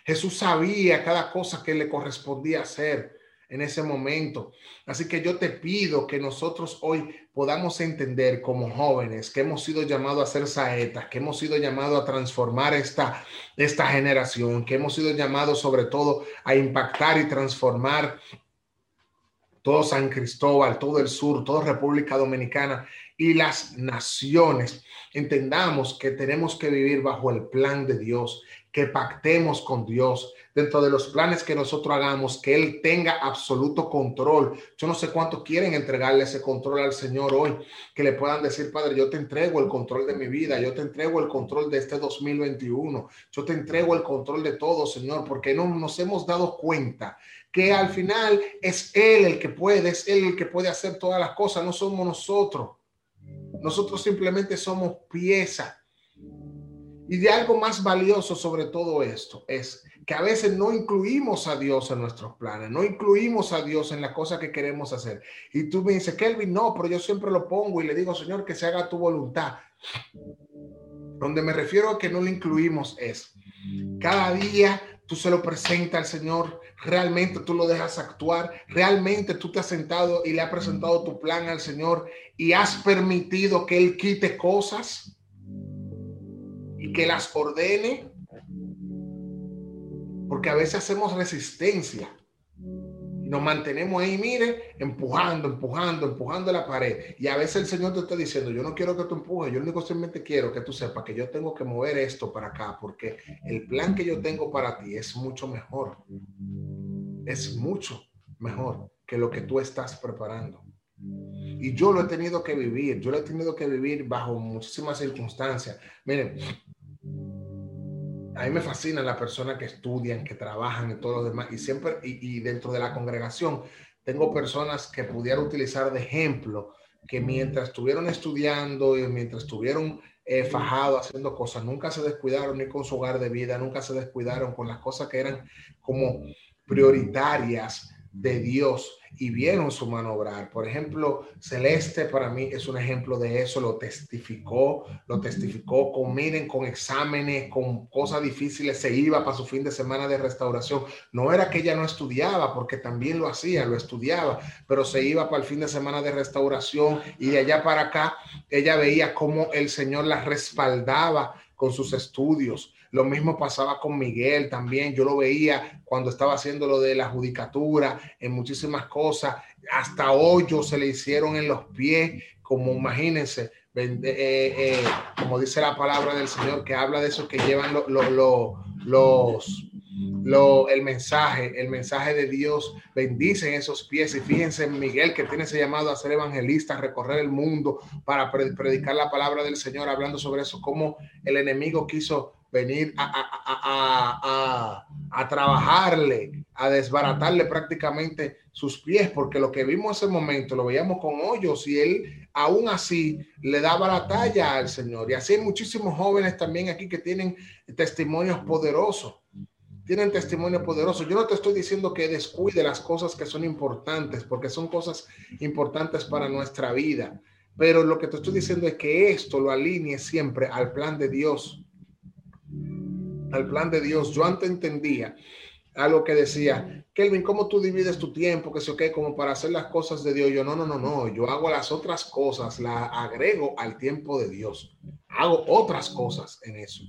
Jesús sabía cada cosa que le correspondía hacer en ese momento. Así que yo te pido que nosotros hoy podamos entender como jóvenes que hemos sido llamados a ser saetas, que hemos sido llamados a transformar esta, esta generación, que hemos sido llamados sobre todo a impactar y transformar todo San Cristóbal, todo el sur, toda República Dominicana y las naciones. Entendamos que tenemos que vivir bajo el plan de Dios, que pactemos con Dios, dentro de los planes que nosotros hagamos, que Él tenga absoluto control. Yo no sé cuántos quieren entregarle ese control al Señor hoy, que le puedan decir, Padre, yo te entrego el control de mi vida, yo te entrego el control de este 2021, yo te entrego el control de todo, Señor, porque no nos hemos dado cuenta que al final es Él el que puede, es Él el que puede hacer todas las cosas, no somos nosotros. Nosotros simplemente somos pieza. Y de algo más valioso sobre todo esto es que a veces no incluimos a Dios en nuestros planes, no incluimos a Dios en la cosa que queremos hacer. Y tú me dices, Kelvin, no, pero yo siempre lo pongo y le digo, Señor, que se haga tu voluntad. Donde me refiero a que no lo incluimos es, cada día tú se lo presentas al Señor, realmente tú lo dejas actuar, realmente tú te has sentado y le has presentado tu plan al Señor y has permitido que Él quite cosas y que las ordene porque a veces hacemos resistencia nos mantenemos ahí, mire, empujando, empujando, empujando la pared. Y a veces el Señor te está diciendo, yo no quiero que tú empujes, yo único simplemente quiero que tú sepas que yo tengo que mover esto para acá, porque el plan que yo tengo para ti es mucho mejor. Es mucho mejor que lo que tú estás preparando. Y yo lo he tenido que vivir, yo lo he tenido que vivir bajo muchísimas circunstancias. Miren, a mí me fascina la personas que estudian, que trabajan y todo lo demás. Y siempre, y, dentro de la congregación, tengo personas que pudiera utilizar de ejemplo, que mientras estuvieron estudiando y mientras estuvieron eh, fajados haciendo cosas, nunca se descuidaron ni con su hogar de vida, nunca se descuidaron con las cosas que eran como prioritarias de Dios y vieron su mano obrar. Por ejemplo, Celeste para mí es un ejemplo de eso, lo testificó, lo testificó con, miren, con exámenes, con cosas difíciles, se iba para su fin de semana de restauración. No era que ella no estudiaba, porque también lo hacía, lo estudiaba, pero se iba para el fin de semana de restauración y de allá para acá ella veía cómo el Señor la respaldaba con sus estudios lo mismo pasaba con Miguel también. Yo lo veía cuando estaba haciendo lo de la judicatura, en muchísimas cosas. Hasta hoyos se le hicieron en los pies, como imagínense, eh, eh, como dice la palabra del Señor, que habla de eso que llevan los, el mensaje, el mensaje de Dios, bendicen esos pies y fíjense en Miguel que tiene ese llamado a ser evangelista, a recorrer el mundo para predicar la palabra del Señor, hablando sobre eso, cómo el enemigo quiso venir a, trabajarle, a desbaratarle prácticamente sus pies, porque lo que vimos en ese momento lo veíamos con hoyos y él aún así le daba la talla al Señor. Y así hay muchísimos jóvenes también aquí que tienen testimonios poderosos. Tienen testimonio poderoso. Yo no te estoy diciendo que descuide las cosas que son importantes, porque son cosas importantes para nuestra vida. Pero lo que te estoy diciendo es que esto lo alinee siempre al plan de Dios al plan de Dios. Yo antes entendía algo que decía, Kelvin, ¿cómo tú divides tu tiempo? Que sé qué, como para hacer las cosas de Dios. Yo, no, no, no, no, yo hago las otras cosas, la agrego al tiempo de Dios. Hago otras cosas en eso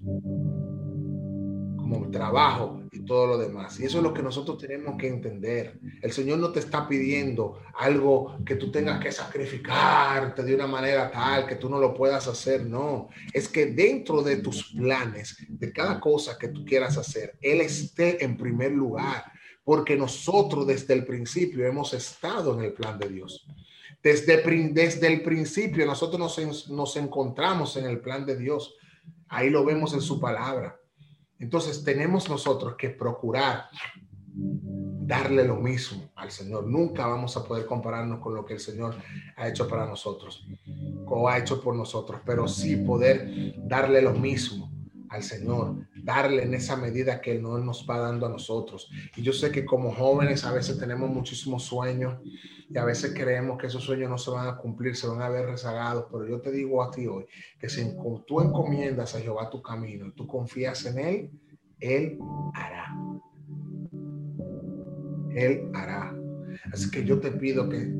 como trabajo y todo lo demás. Y eso es lo que nosotros tenemos que entender. El Señor no te está pidiendo algo que tú tengas que sacrificarte de una manera tal que tú no lo puedas hacer. No, es que dentro de tus planes, de cada cosa que tú quieras hacer, Él esté en primer lugar. Porque nosotros desde el principio hemos estado en el plan de Dios. Desde, desde el principio nosotros nos, nos encontramos en el plan de Dios. Ahí lo vemos en su palabra. Entonces tenemos nosotros que procurar darle lo mismo al Señor. Nunca vamos a poder compararnos con lo que el Señor ha hecho para nosotros o ha hecho por nosotros, pero sí poder darle lo mismo al Señor, darle en esa medida que no nos va dando a nosotros. Y yo sé que como jóvenes a veces tenemos muchísimos sueños y a veces creemos que esos sueños no se van a cumplir, se van a ver rezagados, pero yo te digo a ti hoy que si tú encomiendas a Jehová tu camino y tú confías en Él, Él hará. Él hará. Así que yo te pido que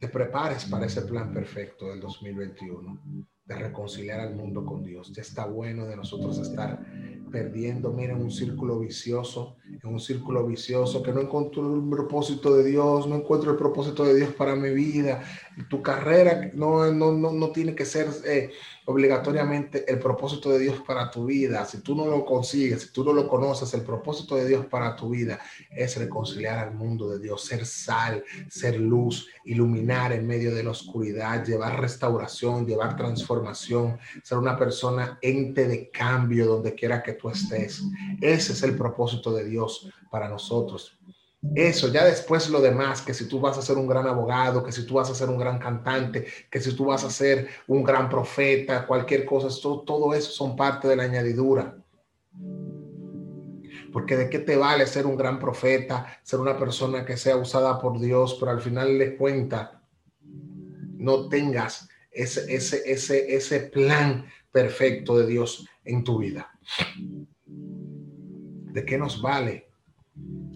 te prepares para ese plan perfecto del 2021 de reconciliar al mundo con Dios. Ya está bueno de nosotros estar perdiendo, mira, en un círculo vicioso, en un círculo vicioso, que no encuentro el propósito de Dios, no encuentro el propósito de Dios para mi vida. Tu carrera no, no, no, no tiene que ser eh, obligatoriamente el propósito de Dios para tu vida. Si tú no lo consigues, si tú no lo conoces, el propósito de Dios para tu vida es reconciliar al mundo de Dios, ser sal, ser luz, iluminar en medio de la oscuridad, llevar restauración, llevar transformación, ser una persona ente de cambio donde quiera que tú estés. Ese es el propósito de Dios para nosotros. Eso, ya después lo demás, que si tú vas a ser un gran abogado, que si tú vas a ser un gran cantante, que si tú vas a ser un gran profeta, cualquier cosa, todo, eso son parte de la añadidura. Porque de qué te vale ser un gran profeta, ser una persona que sea usada por Dios, pero al final de cuenta no tengas ese, ese, ese, ese plan perfecto de Dios en tu vida. ¿De qué nos vale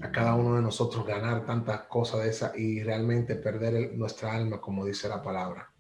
a cada uno de nosotros ganar tantas cosas de esas y realmente perder nuestra alma, como dice la palabra.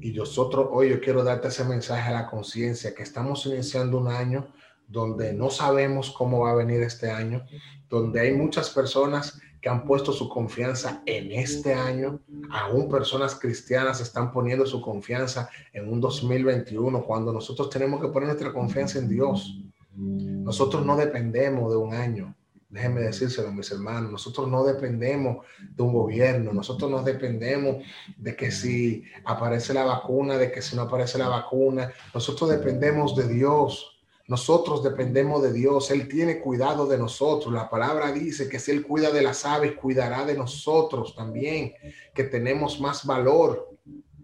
Y nosotros hoy yo quiero darte ese mensaje a la conciencia que estamos iniciando un año donde no sabemos cómo va a venir este año, donde hay muchas personas que han puesto su confianza en este año, aún personas cristianas están poniendo su confianza en un 2021, cuando nosotros tenemos que poner nuestra confianza en Dios. Nosotros no dependemos de un año, Déjenme decírselo, mis hermanos, nosotros no dependemos de un gobierno, nosotros no dependemos de que si aparece la vacuna, de que si no aparece la vacuna, nosotros dependemos de Dios. Nosotros dependemos de Dios, Él tiene cuidado de nosotros. La palabra dice que si Él cuida de las aves, cuidará de nosotros también, que tenemos más valor.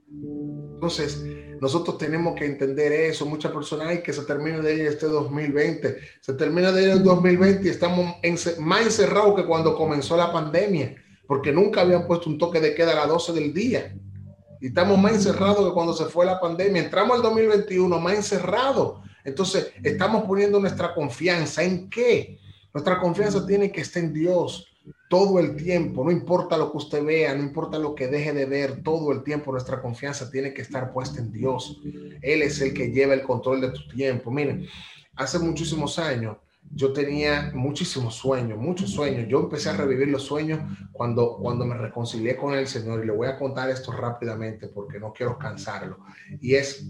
Entonces, nosotros tenemos que entender eso. Muchas personas, hay que se termine de ir este 2020. Se termina de ir el 2020 y estamos más encerrados que cuando comenzó la pandemia, porque nunca habían puesto un toque de queda a las 12 del día. Y estamos más encerrados que cuando se fue la pandemia. Entramos al 2021 más encerrados. Entonces, estamos poniendo nuestra confianza en qué? Nuestra confianza tiene que estar en Dios todo el tiempo, no importa lo que usted vea, no importa lo que deje de ver, todo el tiempo nuestra confianza tiene que estar puesta en Dios. Él es el que lleva el control de tu tiempo. Miren, hace muchísimos años yo tenía muchísimos sueños, muchos sueños. Yo empecé a revivir los sueños cuando, cuando me reconcilié con el Señor y le voy a contar esto rápidamente porque no quiero cansarlo. Y es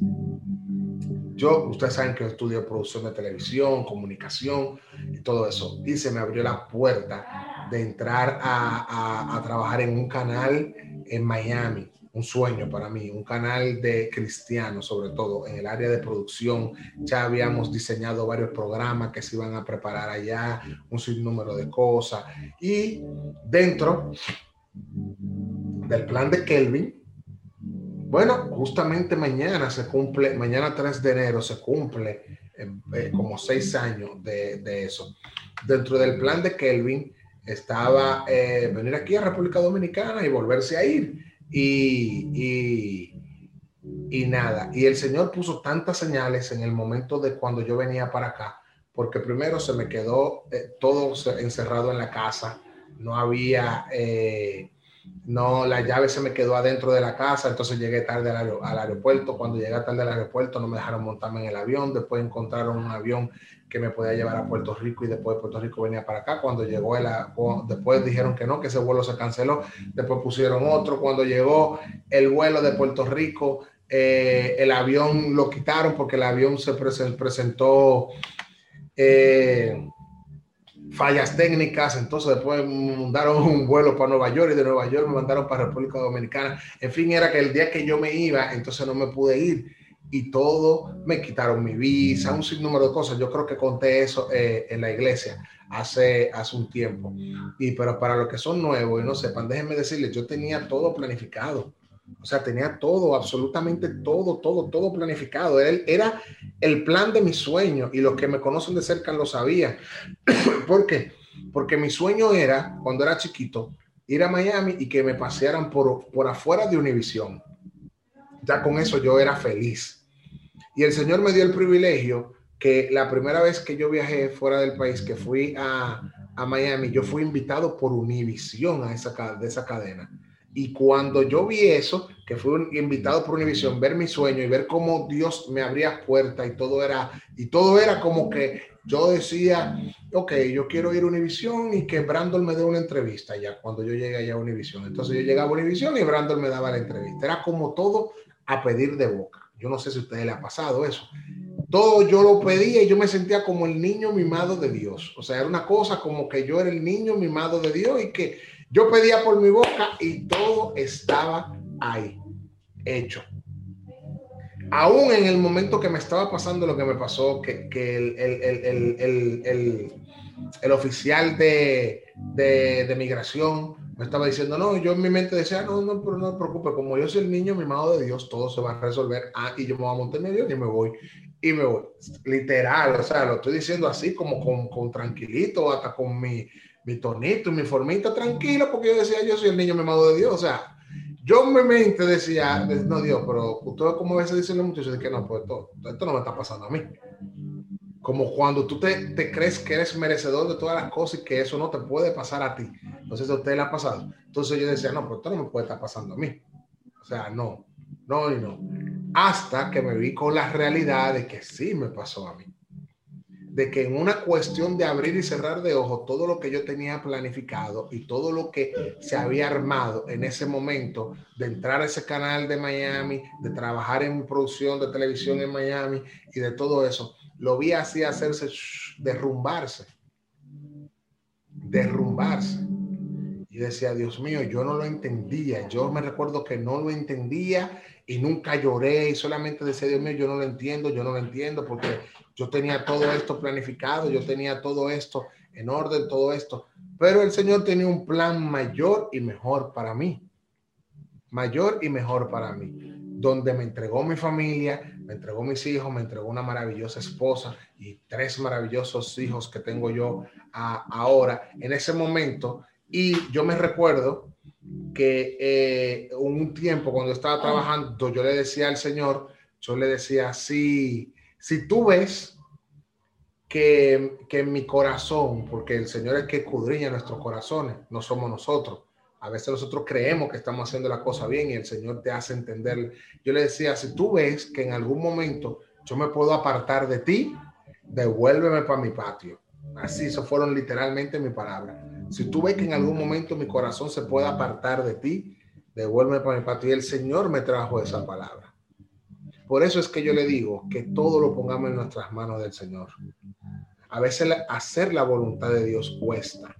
yo, ustedes saben que estudio producción de televisión, comunicación y todo eso. Y se me abrió la puerta de entrar a, a, trabajar en un canal en Miami. Un sueño para mí, un canal de cristianos, sobre todo en el área de producción. Ya habíamos diseñado varios programas que se iban a preparar allá, un sinnúmero de cosas. Y dentro del plan de Kelvin, bueno, justamente mañana se cumple, mañana 3 de enero se cumple eh, eh, como seis años de, eso. Dentro del plan de Kelvin estaba eh, venir aquí a República Dominicana y volverse a ir. Y, y, nada, y el Señor puso tantas señales en el momento de cuando yo venía para acá, porque primero se me quedó todo encerrado en la casa, no había, eh, no, la llave se me quedó adentro de la casa, entonces llegué tarde al, aeropuerto, cuando llegué tarde al aeropuerto no me dejaron montarme en el avión, después encontraron un avión que me podía llevar a Puerto Rico y después de Puerto Rico venía para acá. Cuando llegó el, después dijeron que no, que ese vuelo se canceló. Después pusieron otro. Cuando llegó el vuelo de Puerto Rico, eh, el avión lo quitaron porque el avión se presentó eh, fallas técnicas. Entonces después me mandaron un vuelo para Nueva York y de Nueva York me mandaron para República Dominicana. En fin, era que el día que yo me iba, entonces no me pude ir y todo, me quitaron mi visa, un sinnúmero de cosas. Yo creo que conté eso eh, en la iglesia hace, hace un tiempo. Y pero para los que son nuevos y no sepan, déjenme decirles, yo tenía todo planificado. O sea, tenía todo, absolutamente todo, todo, todo planificado. Era el, era el plan de mi sueño y los que me conocen de cerca lo sabían. ¿Por qué? Porque mi sueño era, cuando era chiquito, ir a Miami y que me pasearan por, por afuera de Univision. Ya con eso yo era feliz y el Señor me dio el privilegio que la primera vez que yo viajé fuera del país, que fui a, a Miami, yo fui invitado por Univision a esa, de esa cadena. Y cuando yo vi eso, que fui invitado por Univision, ver mi sueño y ver cómo Dios me abría puertas y todo era, y todo era como que yo decía, ok, yo quiero ir a Univision y que Brandon me dé una entrevista ya cuando yo llegué allá a Univision. Entonces yo llegaba a Univision y Brandon me daba la entrevista. Era como todo a pedir de boca. Yo no sé si a ustedes le ha pasado eso. Todo yo lo pedía y yo me sentía como el niño mimado de Dios. O sea, era una cosa como que yo era el niño mimado de Dios y que yo pedía por mi boca y todo estaba ahí, hecho. Aún en el momento que me estaba pasando lo que me pasó, que, el, el, el, oficial de, de, de migración me estaba diciendo, no, yo en mi mente decía, no, no, pero no te preocupes, como yo soy el niño mimado de Dios, todo se va a resolver. Ah, y yo me voy a montar en Dios y me voy. Y me voy. Literal, o sea, lo estoy diciendo así como con, con tranquilito, hasta con mi, mi tonito mi formita tranquila, porque yo decía, yo soy el niño mimado de Dios. O sea, yo en mi mente decía, no, Dios, pero ustedes como a veces dicen los muchachos, que no, pues esto, esto no me está pasando a mí como cuando tú te, te, crees que eres merecedor de todas las cosas y que eso no te puede pasar a ti. Entonces a usted le ha pasado. Entonces yo decía, no, pero esto no me puede estar pasando a mí. O sea, no, no y no. Hasta que me vi con la realidad de que sí me pasó a mí. De que en una cuestión de abrir y cerrar de ojos, todo lo que yo tenía planificado y todo lo que se había armado en ese momento de entrar a ese canal de Miami, de trabajar en producción de televisión en Miami y de todo eso, lo vi así hacerse derrumbarse, derrumbarse. Y decía, Dios mío, yo no lo entendía. Yo me recuerdo que no lo entendía y nunca lloré y solamente decía, Dios mío, yo no lo entiendo, yo no lo entiendo porque yo tenía todo esto planificado, yo tenía todo esto en orden, todo esto. Pero el Señor tenía un plan mayor y mejor para mí. Mayor y mejor para mí donde me entregó mi familia, me entregó mis hijos, me entregó una maravillosa esposa y tres maravillosos hijos que tengo yo ahora en ese momento. Y yo me recuerdo que eh, un tiempo cuando estaba trabajando, yo le decía al Señor, yo le decía, si, si tú ves que, que en mi corazón, porque el Señor es que escudriña nuestros corazones, no somos nosotros, a veces nosotros creemos que estamos haciendo la cosa bien y el Señor te hace entender. Yo le decía, si tú ves que en algún momento yo me puedo apartar de ti, devuélveme para mi patio. Así, eso fueron literalmente mi palabra. Si tú ves que en algún momento mi corazón se puede apartar de ti, devuélveme para mi patio. Y el Señor me trajo esa palabra. Por eso es que yo le digo que todo lo pongamos en nuestras manos del Señor. A veces hacer la voluntad de Dios cuesta.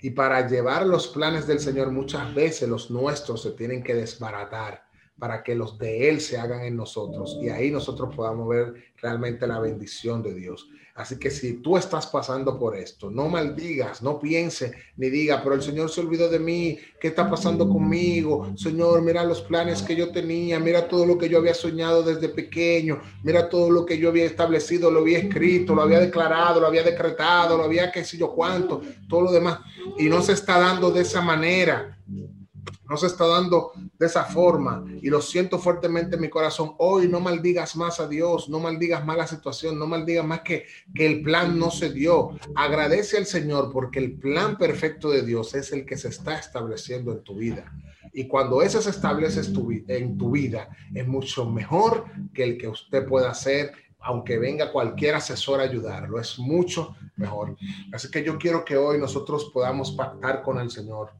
Y para llevar los planes del Señor, muchas veces los nuestros se tienen que desbaratar para que los de Él se hagan en nosotros y ahí nosotros podamos ver realmente la bendición de Dios. Así que si tú estás pasando por esto, no maldigas, no piense ni diga, pero el Señor se olvidó de mí, ¿qué está pasando conmigo? Señor, mira los planes que yo tenía, mira todo lo que yo había soñado desde pequeño, mira todo lo que yo había establecido, lo había escrito, lo había declarado, lo había decretado, lo había qué sé yo cuánto, todo lo demás. Y no se está dando de esa manera. No se está dando de esa forma y lo siento fuertemente en mi corazón. Hoy no maldigas más a Dios, no maldigas más la situación, no maldigas más que, que el plan no se dio. Agradece al Señor porque el plan perfecto de Dios es el que se está estableciendo en tu vida. Y cuando ese se establece en tu vida, es mucho mejor que el que usted pueda hacer, aunque venga cualquier asesor a ayudarlo. Es mucho mejor. Así que yo quiero que hoy nosotros podamos pactar con el Señor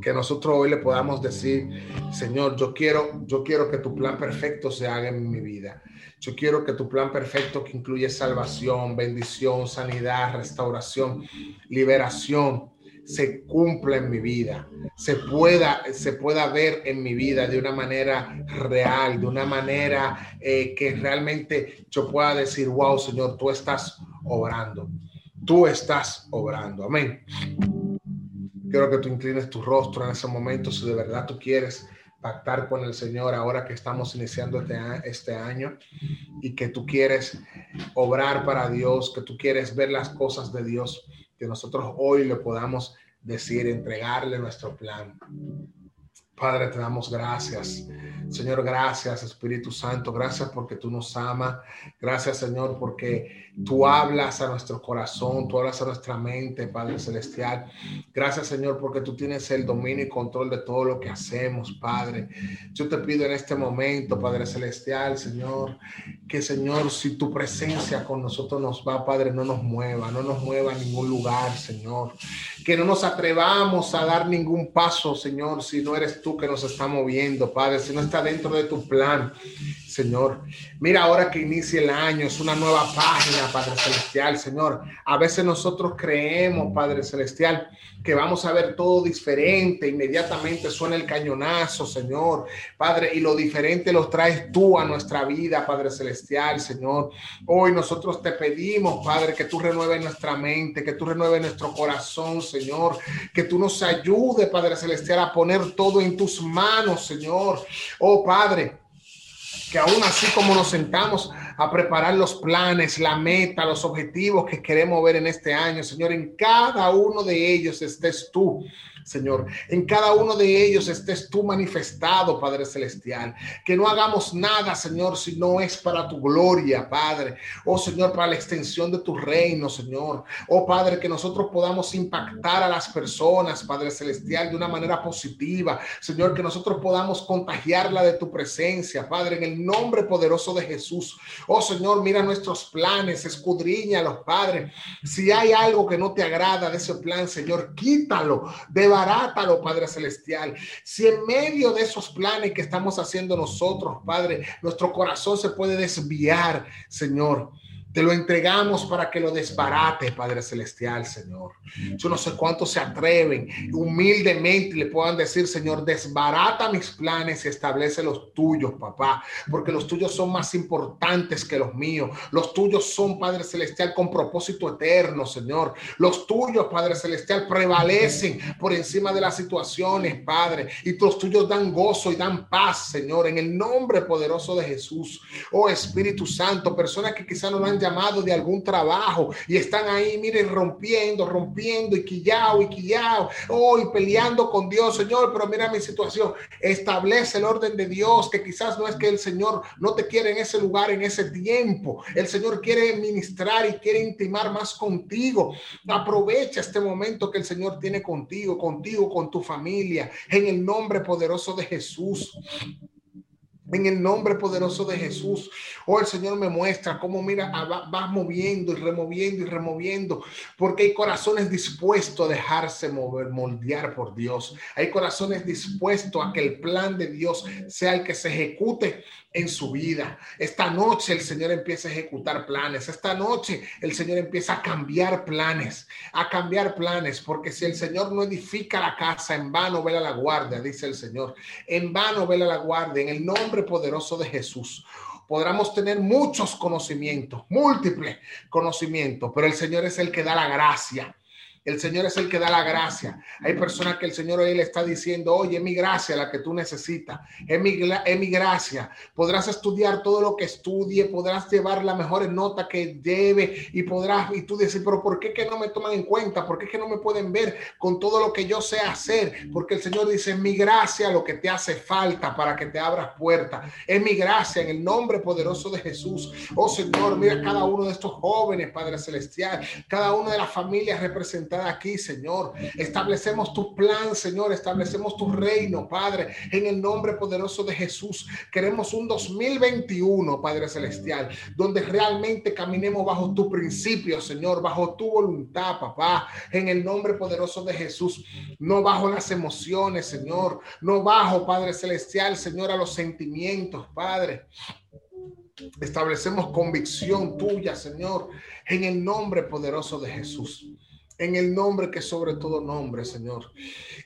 que nosotros hoy le podamos decir, Señor, yo quiero, yo quiero que tu plan perfecto se haga en mi vida. Yo quiero que tu plan perfecto que incluye salvación, bendición, sanidad, restauración, liberación, se cumpla en mi vida, se pueda, se pueda ver en mi vida de una manera real, de una manera eh, que realmente yo pueda decir, wow, Señor, tú estás obrando, tú estás obrando. Amén. Quiero que tú inclines tu rostro en ese momento si de verdad tú quieres pactar con el Señor ahora que estamos iniciando este, este año y que tú quieres obrar para Dios, que tú quieres ver las cosas de Dios, que nosotros hoy le podamos decir, entregarle nuestro plan. Padre, te damos gracias. Señor, gracias, Espíritu Santo. Gracias porque tú nos amas. Gracias, Señor, porque tú hablas a nuestro corazón, tú hablas a nuestra mente, Padre Celestial. Gracias, Señor, porque tú tienes el dominio y control de todo lo que hacemos, Padre. Yo te pido en este momento, Padre Celestial, Señor, que, Señor, si tu presencia con nosotros nos va, Padre, no nos mueva, no nos mueva a ningún lugar, Señor. Que no nos atrevamos a dar ningún paso, Señor, si no eres tú que nos está moviendo, Padre, si no está dentro de tu plan, Señor. Mira ahora que inicia el año, es una nueva página, Padre Celestial, Señor. A veces nosotros creemos, Padre Celestial, que vamos a ver todo diferente, inmediatamente suena el cañonazo, Señor. Padre, y lo diferente los traes tú a nuestra vida, Padre Celestial, Señor. Hoy nosotros te pedimos, Padre, que tú renueves nuestra mente, que tú renueves nuestro corazón, Señor, que tú nos ayude, Padre Celestial, a poner todo en tus manos, Señor. Oh, Padre que aún así como nos sentamos a preparar los planes, la meta, los objetivos que queremos ver en este año, Señor, en cada uno de ellos estés tú Señor. En cada uno de ellos estés tú manifestado, Padre Celestial. Que no hagamos nada, Señor, si no es para tu gloria, Padre. Oh, Señor, para la extensión de tu reino, Señor. Oh, Padre, que nosotros podamos impactar a las personas, Padre Celestial, de una manera positiva. Señor, que nosotros podamos contagiarla de tu presencia, Padre, en el nombre poderoso de Jesús. Oh, Señor, mira nuestros planes, escudriñalos, Padre. Si hay algo que no te agrada de ese plan, Señor, quítalo. Barátalo, Padre Celestial. Si en medio de esos planes que estamos haciendo nosotros, Padre, nuestro corazón se puede desviar, Señor. Te lo entregamos para que lo desbarate, Padre Celestial, Señor. Yo no sé cuántos se atreven humildemente le puedan decir, Señor, desbarata mis planes y establece los tuyos, papá, porque los tuyos son más importantes que los míos. Los tuyos son, Padre Celestial, con propósito eterno, Señor. Los tuyos, Padre Celestial, prevalecen por encima de las situaciones, Padre. Y los tuyos dan gozo y dan paz, Señor, en el nombre poderoso de Jesús. Oh Espíritu Santo, personas que quizás no han llamado de algún trabajo y están ahí, miren, rompiendo, rompiendo y quillao y quillao, oh, y peleando con Dios, Señor, pero mira mi situación, establece el orden de Dios, que quizás no es que el Señor no te quiere en ese lugar, en ese tiempo, el Señor quiere ministrar y quiere intimar más contigo, aprovecha este momento que el Señor tiene contigo, contigo, con tu familia, en el nombre poderoso de Jesús. En el nombre poderoso de Jesús. Oh, el Señor me muestra cómo, mira, va, va, moviendo y removiendo y removiendo, porque hay corazones dispuestos a dejarse mover, moldear por Dios. Hay corazones dispuestos a que el plan de Dios sea el que se ejecute en su vida. Esta noche el Señor empieza a ejecutar planes. Esta noche el Señor empieza a cambiar planes, a cambiar planes, porque si el Señor no edifica la casa, en vano vela la guardia, dice el Señor. En vano vela la guardia, en el nombre poderoso de Jesús. Podremos tener muchos conocimientos, múltiples conocimientos, pero el Señor es el que da la gracia. El Señor es el que da la gracia. Hay personas que el Señor hoy le está diciendo, oye, mi gracia la que tú necesitas. Es mi, es mi gracia. Podrás estudiar todo lo que estudie, podrás llevar la mejor nota que debe y podrás, y tú decir, pero ¿por qué que no me toman en cuenta? ¿Por qué que no me pueden ver con todo lo que yo sé hacer? Porque el Señor dice, es mi gracia lo que te hace falta para que te abras puertas. Es mi gracia en el nombre poderoso de Jesús. Oh Señor, mira cada uno de estos jóvenes, Padre Celestial, cada una de las familias representadas aquí, Señor. Establecemos tu plan, Señor. Establecemos tu reino, Padre, en el nombre poderoso de Jesús. Queremos un 2021, Padre Celestial, donde realmente caminemos bajo tu principio, Señor, bajo tu voluntad, papá, en el nombre poderoso de Jesús. No bajo las emociones, Señor. No bajo, Padre Celestial, Señor, a los sentimientos, Padre. Establecemos convicción tuya, Señor, en el nombre poderoso de Jesús en el nombre que sobre todo nombre, Señor.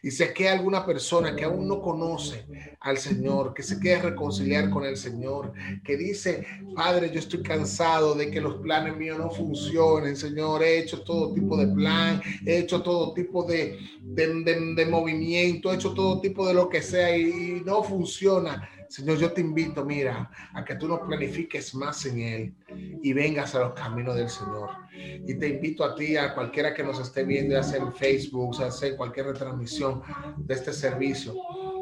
Y si aquí alguna persona que aún no conoce al Señor, que se quiere reconciliar con el Señor, que dice, Padre, yo estoy cansado de que los planes míos no funcionen, Señor, he hecho todo tipo de plan, he hecho todo tipo de, de, movimiento, he hecho todo tipo de lo que sea y no funciona. Señor, yo te invito, mira, a que tú nos planifiques más en Él y vengas a los caminos del Señor. Y te invito a ti, a cualquiera que nos esté viendo, ya sea en Facebook, ya sea en cualquier retransmisión de este servicio,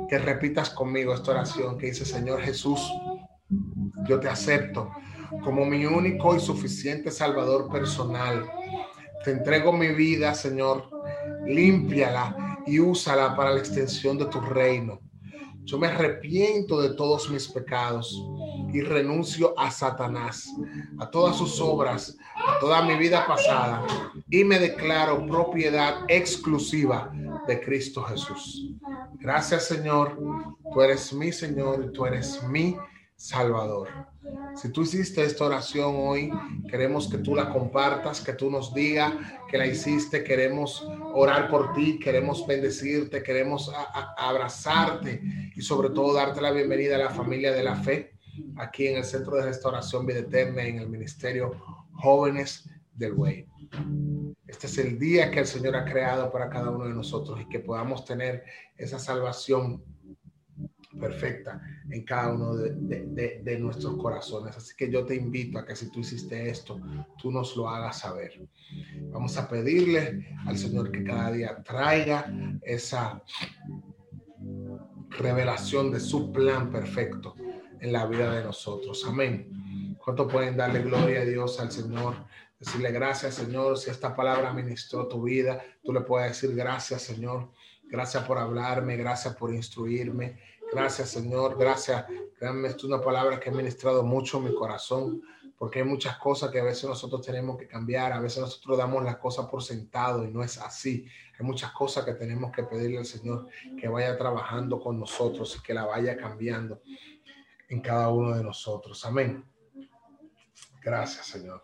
que repitas conmigo esta oración que dice, Señor Jesús, yo te acepto como mi único y suficiente Salvador personal. Te entrego mi vida, Señor, límpiala y úsala para la extensión de tu reino. Yo me arrepiento de todos mis pecados y renuncio a Satanás, a todas sus obras, a toda mi vida pasada y me declaro propiedad exclusiva de Cristo Jesús. Gracias Señor, tú eres mi Señor y tú eres mi Salvador. Si tú hiciste esta oración hoy, queremos que tú la compartas, que tú nos digas que la hiciste. Queremos orar por ti, queremos bendecirte, queremos abrazarte y sobre todo darte la bienvenida a la familia de la fe aquí en el Centro de Restauración Vida Eterna, en el Ministerio Jóvenes del Way. Este es el día que el Señor ha creado para cada uno de nosotros y que podamos tener esa salvación perfecta en cada uno de, nuestros corazones. Así que yo te invito a que si tú hiciste esto, tú nos lo hagas saber. Vamos a pedirle al Señor que cada día traiga esa revelación de su plan perfecto en la vida de nosotros. Amén. ¿Cuánto pueden darle gloria a Dios al Señor? Decirle gracias, Señor. Si esta palabra ministró tu vida, tú le puedes decir gracias, Señor. Gracias por hablarme, gracias por instruirme, Gracias, Señor. Gracias. Créanme, es una palabra que ha ministrado mucho mi corazón, porque hay muchas cosas que a veces nosotros tenemos que cambiar. A veces nosotros damos las cosas por sentado y no es así. Hay muchas cosas que tenemos que pedirle al Señor que vaya trabajando con nosotros y que la vaya cambiando en cada uno de nosotros. Amén. Gracias, Señor.